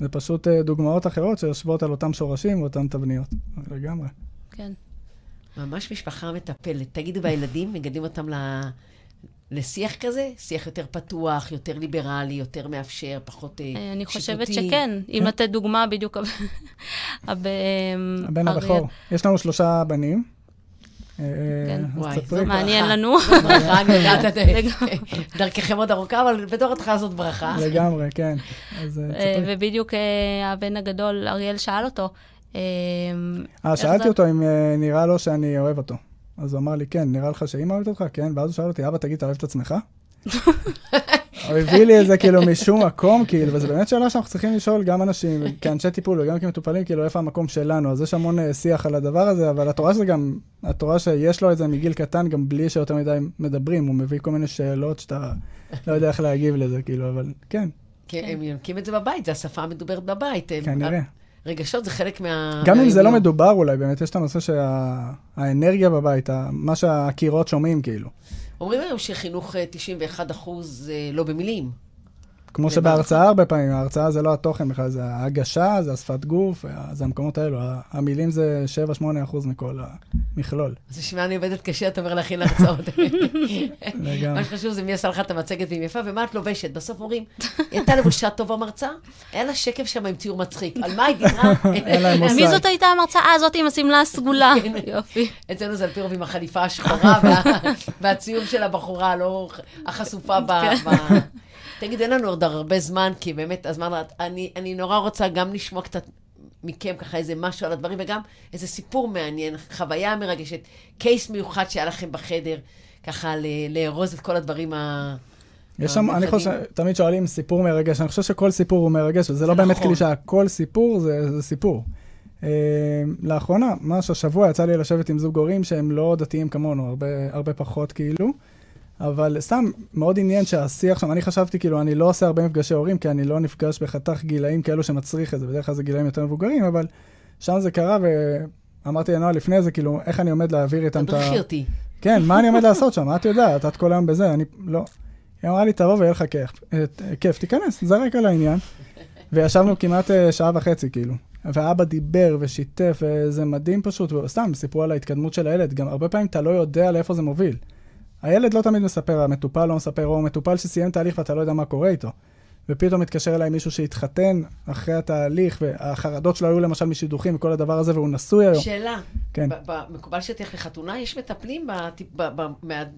זה פשוט uh, דוגמאות אחרות שיושבות על אותם שורשים ואותן תבניות. לגמרי. כן. ממש משפחה מטפלת. תגידו, והילדים, מגדלים אותם ל... לשיח כזה? שיח יותר פתוח, יותר ליברלי, יותר מאפשר, פחות אה, שיפוטי. אני חושבת שכן. אם לתת דוגמה, בדיוק... הב- הבן הבכור. יש לנו שלושה בנים. אה, כן. וואי. זו מעניין. לנו. ברכה, אני יודעת, את- דרככם עוד ארוכה, אבל בתור התחלה זאת ברכה. לגמרי, כן. אה, אה. ובדיוק אה, הבן הגדול, אריאל, שאל אותו. אה, אה, שאלתי זה- אותו אם אה, נראה לו שאני אוהב אותו. אז הוא אמר לי, כן, נראה לך שאימא אוהבת אותך? כן. ואז הוא שאל אותי, אבא, תגיד, אתה אוהב את עצמך? הוא הביא לי את זה כאילו משום מקום, כאילו, וזו באמת שאלה שאנחנו צריכים לשאול גם אנשים, כאנשי טיפול וגם כמטופלים, כאילו, איפה המקום שלנו? אז יש המון אה, שיח על הדבר הזה, אבל התורה שזה גם, התורה שיש לו את זה מגיל קטן, גם בלי שיותר מדי מדברים, הוא מביא כל מיני שאלות שאתה לא יודע איך להגיב לזה, כאילו, אבל כן, כי הם יונקים את זה בבית, זו השפה המדוברת בבית. כנראה. רגשות זה חלק מה... גם אם זה לא. מדובר אולי, באמת יש את הנושא שהאנרגיה בבית, ה- מה שהקירות שומעים, כאילו. אומרים היום שחינוך אה, 91 אחוז אה, לא במילים. כמו שבהרצאה הרבה פעמים, ההרצאה זה לא התוכן בכלל, זה ההגשה, זה השפת גוף, זה המקומות האלו. המילים זה 7-8 אחוז מכל המכלול. אז מה אני עובדת קשה, אתה אומר להכין הרצאות. לגמרי. מה שחשוב זה מי עשה לך את המצגת והיא יפה, ומה את לובשת. בסוף אומרים, הייתה לבושה טובה מרצה, היה לה שקף שם עם ציור מצחיק. על מה היא דיברה? אין להם מושג. מי זאת הייתה המרצאה הזאת עם השמלה הסגולה? יופי. אצלנו זה על פי רוב עם החליפה השחורה וה- והציור של הבחורה, לא החשופה ב... תגיד, אין לנו עוד הרבה זמן, כי באמת הזמן... אני, אני נורא רוצה גם לשמוע קצת מכם ככה איזה משהו על הדברים, וגם איזה סיפור מעניין, חוויה מרגשת, קייס מיוחד שהיה לכם בחדר, ככה ל- לארוז את כל הדברים ה... יש שם, אני. חושב, תמיד שואלים סיפור מרגש, אני חושב שכל סיפור הוא מרגש, וזה לא באמת נכון. קלישאה, כל סיפור זה, סיפור. אה, לאחרונה, ממש השבוע יצא לי לשבת עם זוג הורים שהם לא דתיים כמונו, הרבה פחות כאילו, אבל סתם מאוד עניין שהשיח שם, אני חשבתי כאילו, אני לא עושה הרבה מפגשי הורים, כי אני לא נפגש בחתך גילאים כאלו שמצריך את זה, בדרך כלל זה גילאים יותר מבוגרים, אבל שם זה קרה, ואמרתי לנועה לפני זה, כאילו, איך אני עומד להעביר איתם את ה... תדריכי אותי. כן, מה אני עומד לעשות שם? את יודעת, את כל היום בזה, אני לא. היא אמרה לי, תבוא ויהיה לך כיף. כיף, תיכנס, זרק על העניין. וישבנו כמעט אה, שעה וחצי, כאילו. ואבא דיבר ושיתף, וזה מדהים פשוט, וסתם, סיפרו על ההתקדמות של הילד. גם הרבה פעמים אתה לא יודע לאיפה זה מוביל. הילד לא תמיד מספר, המטופל לא מספר, או מטופל שסיים תהליך ואתה לא יודע מה קורה איתו. ופתאום מתקשר אליי מישהו שהתחתן אחרי התהליך, והחרדות שלו היו למשל משידוכים וכל הדבר הזה, והוא נשוי היום. שאלה, כן. מקובל שתלך לחתונה, יש מטפלים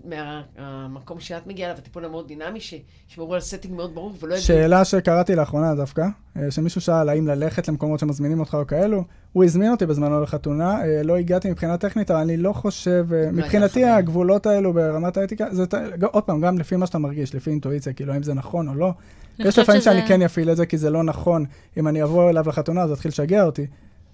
מהמקום שאת מגיעה אליו, הטיפול המאוד דינמי, שישמרו על setting מאוד ברור ולא. שאלה שקראתי לאחרונה דווקא, אה, שמישהו שאל האם ללכת למקומות שמזמינים אותך או כאלו, הוא הזמין אותי בזמנו לחתונה, אה, לא הגעתי מבחינה טכנית, אבל אני לא חושב, אה, הייתה מבחינתי. הגבולות האלו ברמת האתיקה, זה עוד פעם, גם לפי מה שאתה מרגיש, לפי אינטואיציה, כאילו האם זה נכון או לא. יש לפעמים שזה- שאני כן אפעיל את זה, כי זה לא נכון, אם אני אבוא אליו לחתונה, זה יתחיל לשגע אותי.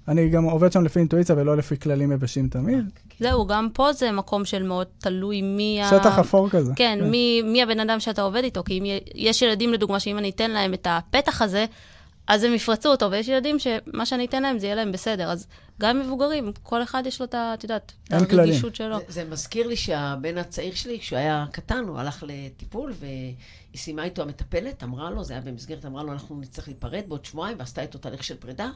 אני גם עובד שם לפי אינטואיציה ולא לפי כללים יבשים תמיד. זהו, גם פה זה מקום של מאוד תלוי מי ה... שטח אפור כזה. כן, מי, מי הבן אדם שאתה עובד איתו, כי אם יש ילדים, לדוגמה, שאם אני אתן להם את הפתח הזה, אז הם יפרצו אותו, ויש ילדים שמה שאני אתן להם זה יהיה להם בסדר. אז גם מבוגרים, כל אחד יש לו את ה... את יודעת, את. הרגישות שלו. זה, זה מזכיר לי שהבן הצעיר שלי, כשהוא היה קטן, הוא הלך לטיפול, והיא סיימה איתו המטפלת, אמרה לו, זה היה במסגרת, אמרה לו, אנחנו נצטרך להיפרד בעוד שבועיים, ועשתה איתו תהליך של פרידה.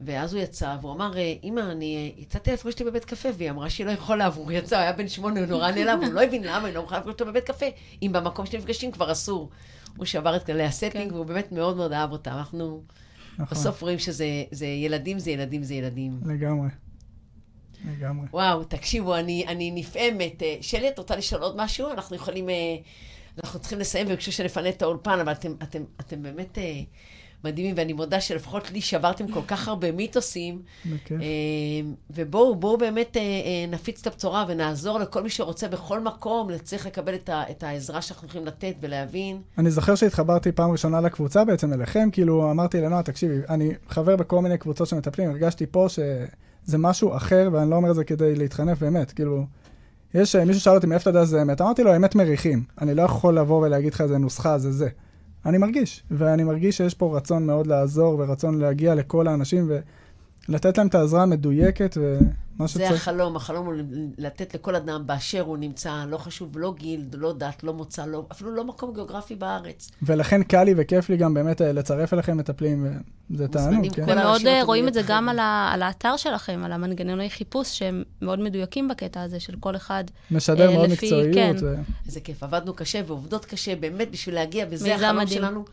ואז הוא יצא, והוא אמר, אמא, אני יצאתי לפגוש אותי בבית קפה, והיא אמרה שהיא לא יכולה, והוא יצא, הוא היה בן שמונה, הוא נורא נעלב, הוא לא הבין למה, היא לא יכולה לפגוש אותו בבית קפה, אם במקום שנפגשים כבר אסור. הוא שבר את כללי הסטינג, כן. והוא באמת מאוד מאוד אהב אותם. אנחנו נכון, בסוף רואים שזה זה ילדים, זה ילדים, זה ילדים. לגמרי. לגמרי. וואו, תקשיבו, אני, אני נפעמת. אה, שלי, את רוצה לשאול עוד משהו? אנחנו יכולים... אה, אנחנו צריכים לסיים וביקשו שנפנה את האולפן, אבל אתם, אתם, אתם באמת אה, מדהימים, ואני מודה שלפחות לי שברתם כל כך הרבה מיתוסים. בכיף. אה, ובואו, בואו באמת אה, אה, נפיץ את הבשורה ונעזור לכל מי שרוצה בכל מקום, צריך לקבל את, ה, את העזרה שאנחנו יכולים לתת ולהבין. אני זוכר שהתחברתי פעם ראשונה לקבוצה בעצם אליכם, כאילו אמרתי לנועה, תקשיבי, אני חבר בכל מיני קבוצות שמטפלים, הרגשתי פה שזה משהו אחר, ואני לא אומר את זה כדי להתחנף באמת, כאילו, יש, מישהו שאל אותי מאיפה אתה יודע שזה אמת, אמרתי לו, אמת מריחים, אני לא יכול לבוא ולהגיד לך איזה נוסחה, זה זה. אני מרגיש, ואני מרגיש שיש פה רצון מאוד לעזור, ורצון להגיע לכל האנשים, ולתת להם את העזרה המדויקת, ומה זה שצריך. החלום, החלום הוא לתת לכל אדם באשר הוא נמצא, לא חשוב, לא גיל, לא דת, לא מוצא, לא, אפילו לא מקום גיאוגרפי בארץ. ולכן קל לי וכיף לי גם באמת אה, לצרף אליכם מטפלים, וזה תענוג, מוזמנים כן. ומאוד אה, רואים את זה. גם על, ה, על האתר שלכם, על המנגנוני חיפוש, שהם מאוד מדויקים בקטע הזה של כל אחד. משדר אה, מאוד לפי- מקצועיות. כן. ו... איזה כיף, עבדנו קשה ועובדות קשה באמת בשביל להגיע, וזה החלום מדהים. שלנו,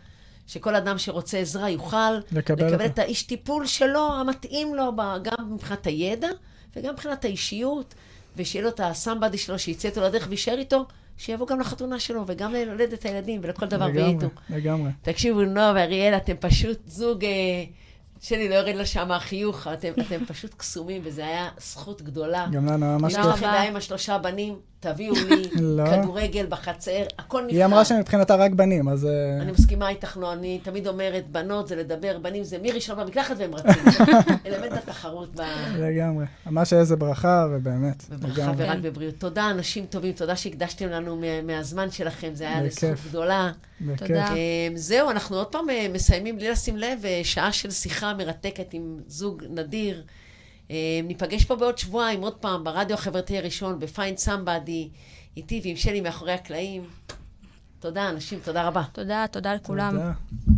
שכל אדם שרוצה עזרה יוכל לקבל לקבל. את האיש טיפול שלו, המתאים לו, גם מבחינת הידע וגם מבחינת האישיות, ושיהיה לו את הסמבדי שלו, שיצא איתו לדרך ויישאר איתו, שיבוא גם לחתונה שלו, וגם לילד את הילדים, ולכל דבר ויהיה איתו. לגמרי. תקשיבו, נועה ואריאל, אתם פשוט זוג... אה, שלי לא יורד לה שם החיוך, אתם, אתם פשוט קסומים, וזו היה זכות גדולה. גם לנו ממש כיף. בעיה עם השלושה בנים, תביאו לי לא. כדורגל בחצר, הכל נפלא. היא אמרה שמבחינתה רק בנים, אז... אה, אני מסכימה איתך, נועה, אני תמיד אומרת, בנות זה לדבר, בנים זה מי ראשון במקלחת והם רצים. אלמנט התחרות ב... לגמרי. מה שאיזה ברכה, ובאמת. לגמרי. ורק. בבריאות. תודה, אנשים טובים, תודה שהקדשתם לנו מה- מהזמן שלכם, זה היה לזכות. גדולה. תודה. אה, זהו, אנחנו עוד פעם אה, מסיימים בלי לשים לב, אה, שעה של שיחה מרתקת עם זוג נדיר. אה, ניפגש פה בעוד שבועיים, עוד פעם, ברדיו החברתי הראשון, ב-Find Somebody, איתי ועם שלי מאחורי הקלעים. תודה, אנשים, תודה רבה. תודה, תודה לכולם. תודה.